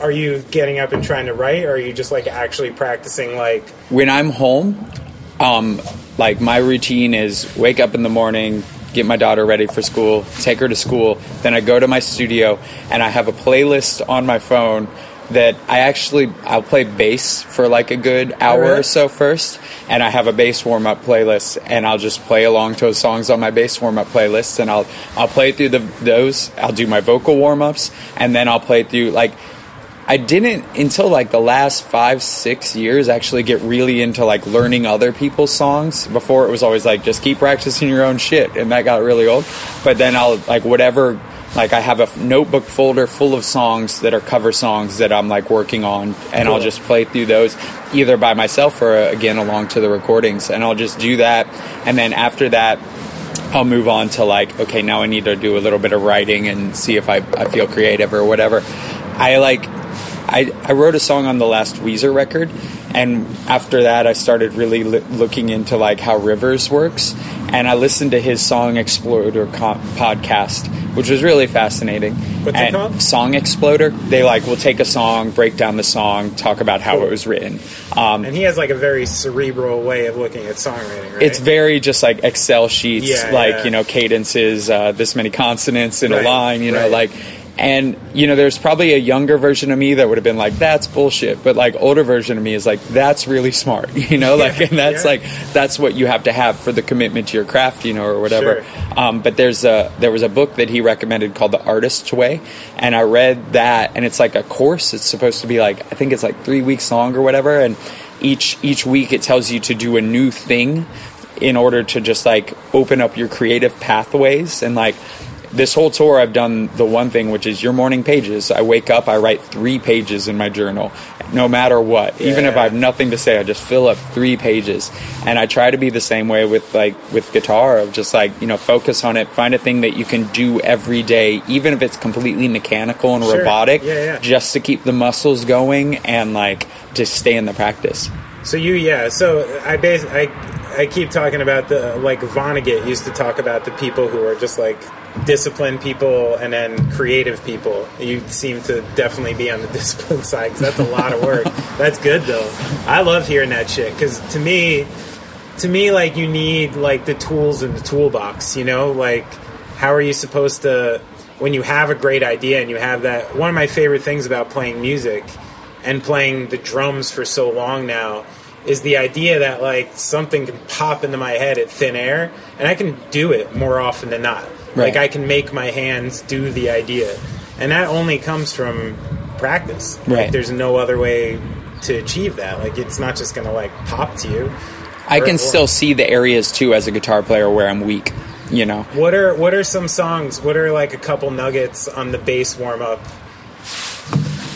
are you getting up and trying to write, or are you just like actually practicing? Like, when I'm home, um, like my routine is wake up in the morning, get my daughter ready for school, take her to school, then I go to my studio and I have a playlist on my phone that I actually I'll play bass for like a good hour or so first, and I have a bass warm up playlist, and I'll just play along to songs on my bass warm up playlist, and I'll I'll play through the those. I'll do my vocal warm ups, and then I'll play through like I didn't until like the last five, six years actually get really into like learning other people's songs. Before it was always like just keep practicing your own shit, and that got really old. But then I'll like whatever Like I have a notebook folder full of songs that are cover songs that I'm like working on, and I'll just play through those either by myself or uh, again along to the recordings, and I'll just do that, and then after that. I'll move on to like, okay, now I need to do a little bit of writing and see if I, I feel creative or whatever. I like I, I wrote a song on the last Weezer record, and after that, I started really li- looking into like how Rivers works, and I listened to his Song Exploder co- podcast, which was really fascinating. What's it called? Song Exploder. They like will take a song, break down the song, talk about how it was written. Um, And he has like a very cerebral way of looking at songwriting, right? it's very just like Excel sheets, Yeah, like yeah. you know cadences, uh, this many consonants in Right, a line, you know, right. like. And you know, there's probably a younger version of me that would have been like, "That's bullshit," but like older version of me is like, "That's really smart," you know, like, and that's yeah. like that's what you have to have for the commitment to your craft, you know, or whatever. Sure. Um, but there's a there was a book that he recommended called The Artist's Way, and I read that, and it's like a course. It's supposed to be like I think it's like three weeks long or whatever, and each each week it tells you to do a new thing in order to just like open up your creative pathways and like this whole tour I've done the one thing which is your morning pages. I wake up, I write 3 pages in my journal no matter what. Even if I have nothing to say, I just fill up 3 pages. And I try to be the same way with like with guitar of just like, you know, focus on it, find a thing that you can do every day even if it's completely mechanical and Sure. robotic Yeah, yeah. just to keep the muscles going and like just stay in the practice. So you, yeah. So I bas- I, I keep talking about the like Vonnegut used to talk about the people who are just like disciplined people and then creative people. You seem to definitely be on the disciplined side because that's a lot of work. that's good though. I love hearing that shit because to me, to me, like you need like the tools in the toolbox. You know, like how are you supposed to when you have a great idea and you have that? One of my favorite things about playing music and playing the drums for so long now is the idea that like something can pop into my head at thin air and I can do it more often than not. Right. Like I can make my hands do the idea. And that only comes from practice. Like there's no other way to achieve that. Like it's not just going to like pop to you. I can still see the areas too as a guitar player where I'm weak, you know. What are what are some songs? What are like a couple nuggets on the bass warm up?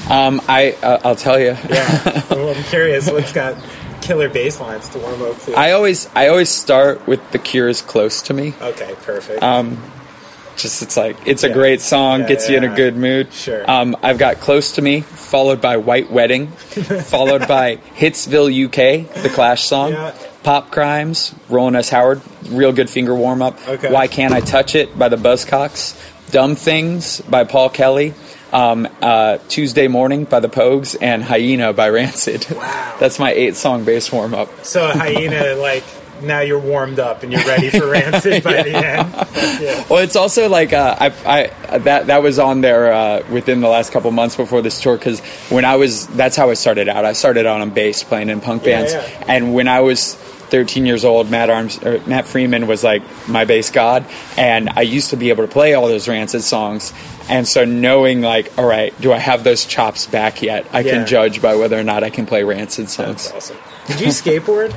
Um, I uh, I'll tell you. Yeah, well, I'm curious. What's got killer bass lines to warm up to? I always I always start with The Cure's "Close to Me." okay, perfect. Um, Just it's like it's a great song, Yeah, gets you in a good mood. Sure. Um, I've got "Close to Me," followed by "White Wedding," followed by "Hitsville UK," the Clash song. Yeah. Pop Crimes, Roland S. Howard, real good finger warm up. Okay. Why Can't I Touch It by the Buzzcocks. Dumb Things by Paul Kelly. Um, uh, Tuesday Morning by the Pogues and Hyena by Rancid. Wow. That's my eight song bass warm up. so hyena, like now you're warmed up and you're ready for Rancid by the end. Yeah. Well, it's also like uh, I, I that that was on there uh, within the last couple months before this tour because when I was that's how I started out. I started out on bass playing in punk Yeah, bands, yeah. and when I was 13 years old, Matt Arms or Matt Freeman was like my bass god, and I used to be able to play all those Rancid songs. And so knowing like, all right, do I have those chops back yet? I Yeah. can judge by whether or not I can play Rancid songs. That's awesome. Did you skateboard?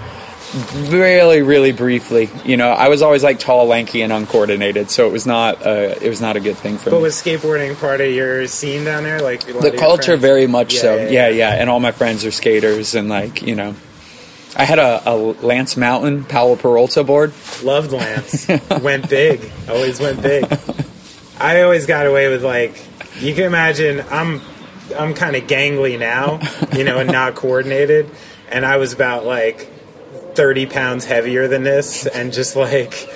Really really briefly you know i was always like tall lanky and uncoordinated so it was not uh, it was not a good thing for me. But was skateboarding part of your scene down there? Like the culture very much Yeah, so yeah, yeah, yeah. yeah and all my friends are skaters and like you know i had a, a lance mountain powell peralta board Loved Lance. went big. Always went big. I always got away with like you can imagine I'm I'm kind of gangly now, you know, and not coordinated. And I was about like 30 pounds heavier than this and just like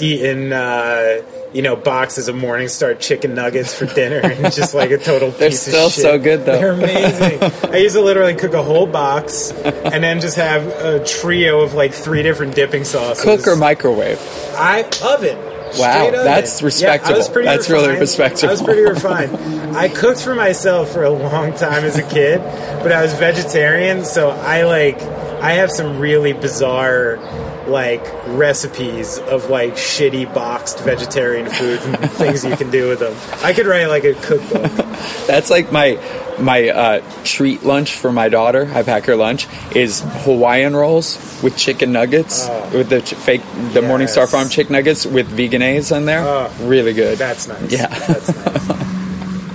eating uh you know, boxes of Morningstar chicken nuggets for dinner, and just like a total They're piece still of shit. so good, though. They're amazing. I used to literally cook a whole box, and then just have a trio of like three different dipping sauces. cook or microwave I oven. Wow, oven. that's Yeah, respectable. pretty That's really respectable. I was pretty refined. I cooked for myself for a long time as a kid, but I was vegetarian, so I like I have some really bizarre like recipes of like shitty boxed vegetarian food and things you can do with them. I could write like a cookbook. That's like my my uh, treat lunch for my daughter. I pack her lunch is Hawaiian rolls with chicken nuggets with the ch- fake the Yes. Morningstar Farm chicken nuggets with Vegenaise on there. Oh. really good. That's nice. Yeah. That's nice.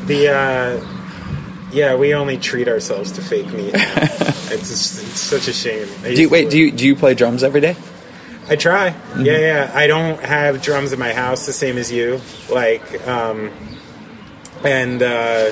The uh yeah, we only treat ourselves to fake meat. it's, just, it's such a shame. I do you, wait, do you do you play drums every day? I try. Mm-hmm. Yeah, yeah. I don't have drums in my house the same as you. Like, um, and uh,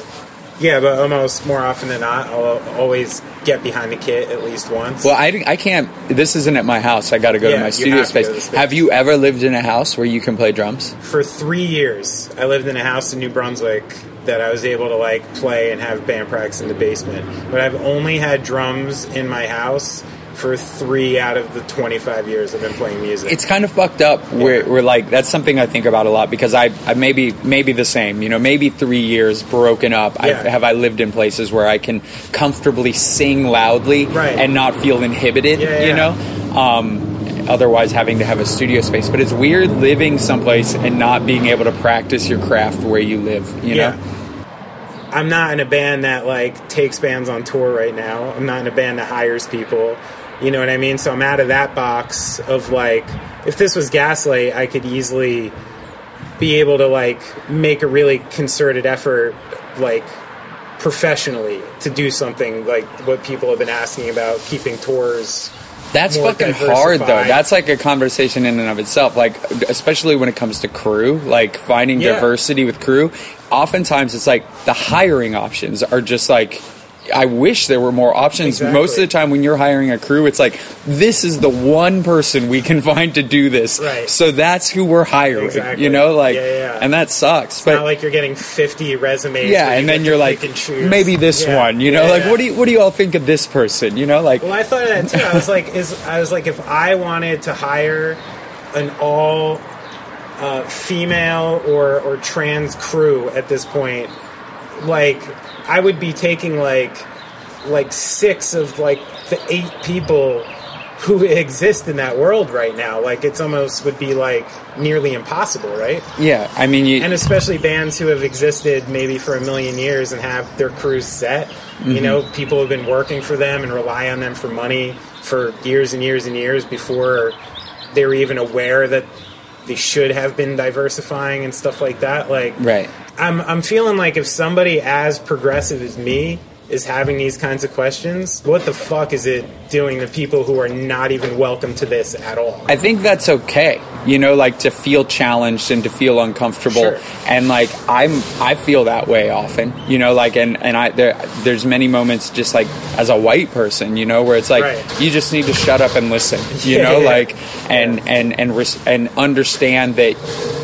yeah, but almost more often than not, I'll always get behind the kit at least once. Well, I, I can't. This isn't at my house. I got to go Yeah, to my studio have space. to the space. Have you ever lived in a house where you can play drums? For three years, I lived in a house in New Brunswick that I was able to like play and have band practice in the basement. But I've only had drums in my house for three out of the 25 years I've been playing music. It's kind of fucked up. We're like that's something I think about a lot because I, I maybe maybe the same. You know, maybe three years broken up. Yeah. have I lived in places where I can comfortably sing loudly Right. and not feel inhibited. Yeah, You know. Um, otherwise, having to have a studio space, but it's weird living someplace and not being able to practice your craft where you live. You know. I'm not in a band that like takes bands on tour right now. I'm not in a band that hires people. You know what I mean? So I'm out of that box of like if this was Gaslight, I could easily be able to like make a really concerted effort like professionally to do something like what people have been asking about keeping tours That's fucking hard though. That's like a conversation in and of itself. Like especially when it comes to crew, like finding Yeah. diversity with crew. Oftentimes it's like the hiring options are just like I wish there were more options. Exactly. Most of the time when you're hiring a crew, it's like this is the one person we can find to do this. Right. So that's who we're hiring. Exactly. You know, like Yeah, yeah. and that sucks. It's but not like you're getting 50 resumes. yeah, and then you're like maybe this Yeah. one, you know, like what do you what do you all think of this person? You know, like Well, I thought of that too. I was like, is I was like, if I wanted to hire an all uh, female or or trans crew at this point, like I would be taking like like six of like the eight people who exist in that world right now. Like it's almost would be like nearly impossible, right? yeah, I mean you and especially bands who have existed maybe for a million years and have their crews set. You mm-hmm. know, people have been working for them and rely on them for money for years and years and years before they were even aware that they should have been diversifying and stuff like that. Like, Right. I'm I'm feeling like if somebody as progressive as me is having these kinds of questions, what the fuck is it doing to people who are not even welcome to this at all? I think that's okay. You know, like to feel challenged and to feel uncomfortable. Sure. And like I'm, I feel that way often. You know, like and and I there there's many moments just like as a white person, you know, where it's like Right. you just need to shut up and listen. You Yeah, know, yeah. like and and and res- and understand that.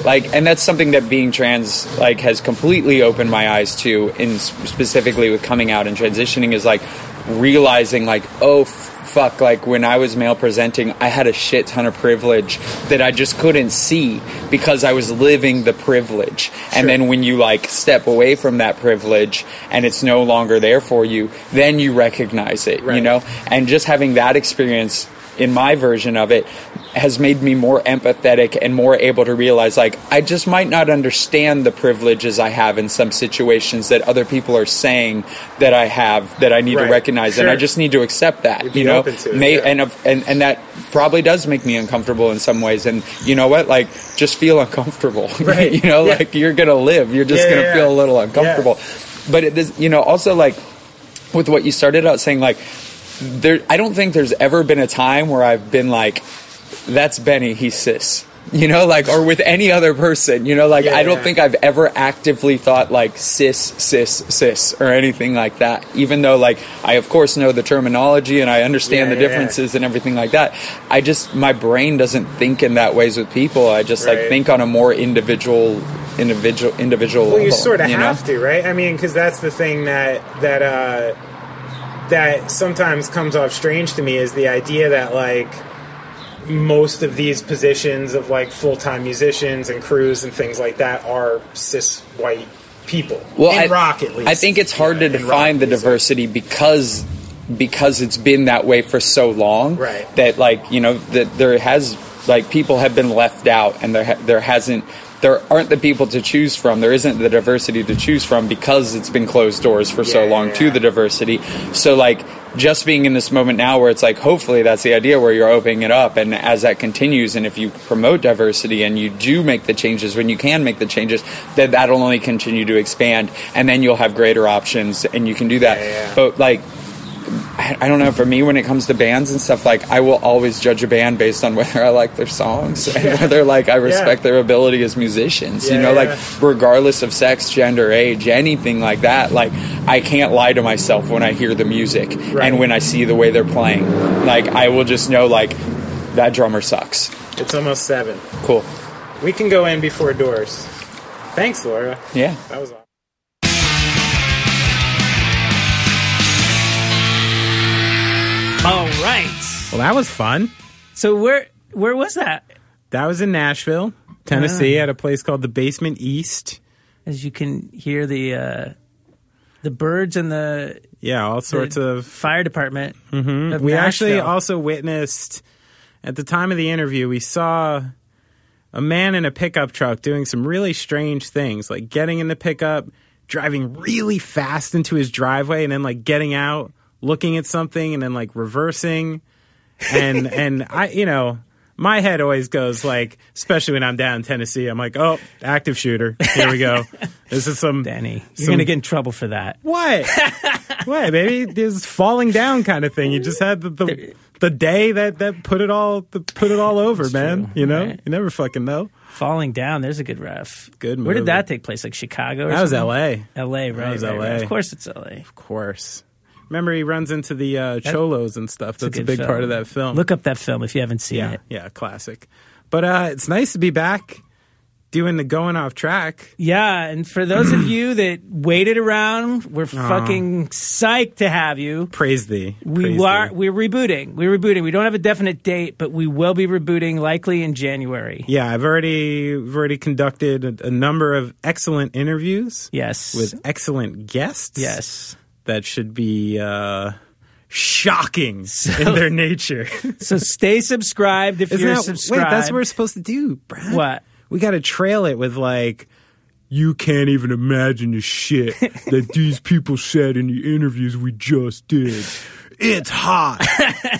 Like, and that's something that being trans like has completely opened my eyes to, in specifically with coming out and transitioning, is like realizing like, oh f- fuck, like when I was male presenting, I had a shit ton of privilege that I just couldn't see because I was living the privilege. And then when you like step away from that privilege and it's no longer there for you, then you recognize it, you know? And just having that experience in my version of it has made me more empathetic and more able to realize like I just might not understand the privileges I have in some situations that other people are saying that I have that I need Right. to recognize and I just need to accept that You'd you know to it, May, yeah. and, and and that probably does make me uncomfortable in some ways and you know what like just feel uncomfortable Right. you know Yeah. like you're gonna live you're just Yeah, gonna yeah, feel a little uncomfortable but it is you know also like with what you started out saying like there I don't think there's ever been a time where I've been like that's Benny he's cis you know like or with any other person you know like Yeah, I don't yeah. think I've ever actively thought like cis cis cis or anything like that even though like I of course know the terminology and I understand Yeah, the differences and everything like that I just my brain doesn't think in that ways with people I just like think on a more individual individual individual Well, you sort of you know? have to, right? I mean, because that's the thing that that uh, that sometimes comes off strange to me is the idea that like most of these positions of like full time musicians and crews and things like that are cis white people. well, in I, rock at least. I think it's hard Yeah, to define the music. diversity because because it's been that way for so long Right. that like you know that there has like people have been left out and there ha- there hasn't there aren't the people to choose from. There isn't the diversity to choose from because it's been closed doors for so long yeah, to the diversity. So like just being in this moment now where it's like hopefully that's the idea where you're opening it up. And as that continues and if you promote diversity and you do make the changes when you can make the changes then that'll only continue to expand. And then you'll have greater options and you can do that. Yeah, yeah. but like I, I don't know. For me, when it comes to bands and stuff, like I will always judge a band based on whether I like their songs and whether like I respect their ability as musicians. you know, yeah. like regardless of sex, gender, age, anything like that. Like I can't lie to myself when I hear the music Right. and when I see the way they're playing. Like I will just know like that drummer sucks. It's almost seven. Cool. We can go in before doors. Thanks, Laura. Yeah. That was awesome. All right. Well, that was fun. So where where was that? That was in Nashville, Tennessee, at a place called the Basement East. As you can hear the uh, the birds and the, Yeah, all sorts the of. fire department. Mm-hmm. We actually also witnessed at the time of the interview. We saw a man in a pickup truck doing some really strange things, like getting in the pickup, driving really fast into his driveway, and then like getting out, looking at something, and then like reversing. And and I, you know. My head always goes like, especially when I'm down in Tennessee, I'm like, oh, active shooter. Here we go. This is some Danny, you're some- gonna get in trouble for that. What? what, baby? This falling down kind of thing. You just had the the, the day that, that put it all the, put it all over, man. true, You know, right. you never fucking know. Falling down. There's a good ref. Good Where did that take place? Like Chicago? Or That was something? L.A. L.A. Right. was right, right. LA. Of course, it's L.A. Of course. Remember, he runs into the uh, cholos and stuff. That's a, good big film. part of that film. Look up that film if you haven't seen yeah, it. yeah, classic. But uh, it's nice to be back doing the going off track. Yeah, and for those of you that waited around, we're fucking psyched to have you. Praise thee. We Praise are thee. we're rebooting. We're rebooting. We don't have a definite date, but we will be rebooting likely in January. Yeah, I've already I've already conducted a, a number of excellent interviews Yes. with excellent guests. yes. That should be uh, shocking in their nature. So stay subscribed if Isn't you're that, subscribed. wait, that's what we're supposed to do, Brad. What? We got to trail it with like, you can't even imagine the shit that these people said in the interviews we just did. It's hot.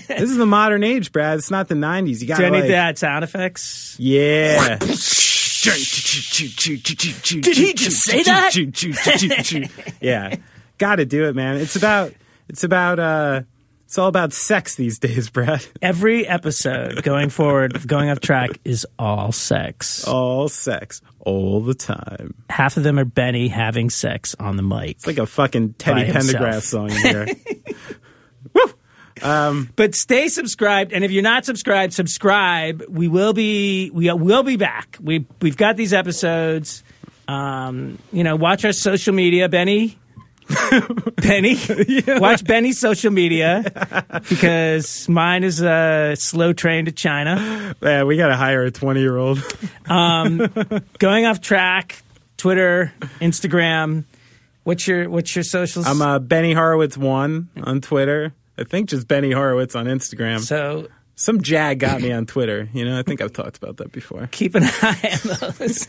this is the modern age, Brad. It's not the '90s. You got Do I need like, to add sound effects? Yeah. Did he just say that? yeah. Got to do it, man. It's about it's about uh it's all about sex these days, Brad. Every episode going forward, going off track, is all sex. All sex all the time. Half of them are Benny having sex on the mic. It's like a fucking Teddy Pendergrass song in here. But stay subscribed, and if you're not subscribed, subscribe. We will be we will be back. We we've got these episodes. Um, you know, watch our social media, Benny. Benny, watch Benny's social media because mine is a slow train to China. Man, we got to hire a 20 year old. Going off track, Twitter, Instagram. What's your what's your socials? I'm uh, Benny Horowitz one on Twitter. I think just Benny Horowitz on Instagram. so Some jag got me on Twitter. You know, I think I've talked about that before. keep an eye on those.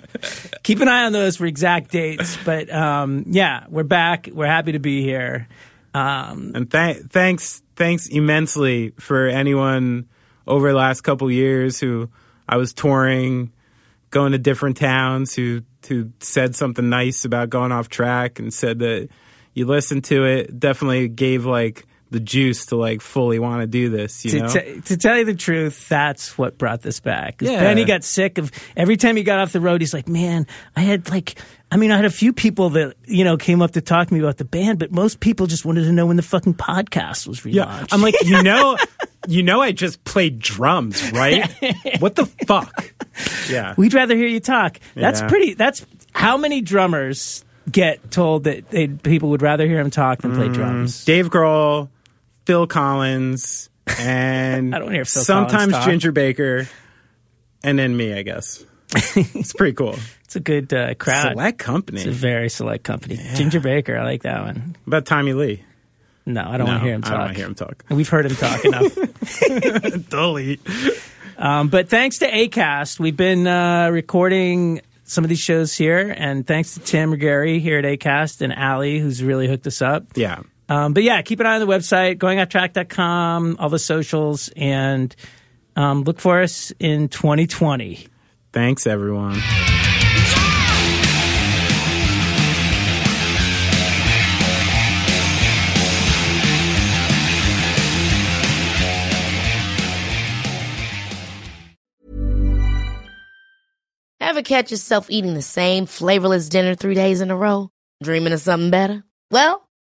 keep an eye on those for exact dates. But um, yeah, we're back. We're happy to be here. Um, And th- thanks, thanks immensely for anyone over the last couple years who I was touring, going to different towns, who who said something nice about going off track and said that you listened to it. Definitely gave like the juice to like fully want to do this. You to, know, t- to tell you the truth, that's what brought this back. Yeah. Benny got sick of every time he got off the road. He's like, "Man, I had like, I mean, I had a few people that you know came up to talk to me about the band, but most people just wanted to know when the fucking podcast was relaunched." yeah. I'm like, you know, you know, I just played drums, right? what the fuck? Yeah. We'd rather hear you talk. That's Yeah. pretty. That's how many drummers get told that they, people would rather hear him talk than play Mm. drums. Dave Grohl, Phil Collins, and I don't hear Phil sometimes. Ginger Baker, and then me, I guess. it's pretty cool. It's a good uh, crowd. Select company. It's a very select company. Ginger Baker, I like that one. What about Tommy Lee. No, I don't want to hear him talk. I don't want to hear him talk. We've heard him talk enough. Dolly. Um, but thanks to Acast, we've been uh, recording some of these shows here, and thanks to Tim Gary here at Acast and Ali, who's really hooked us up. Yeah. Um, but yeah, keep an eye on the website, goingofftrack.com, all the socials, and um, look for us in 2020. Thanks, everyone. Ever catch yourself eating the same flavorless dinner three days in a row? Dreaming of something better? Well,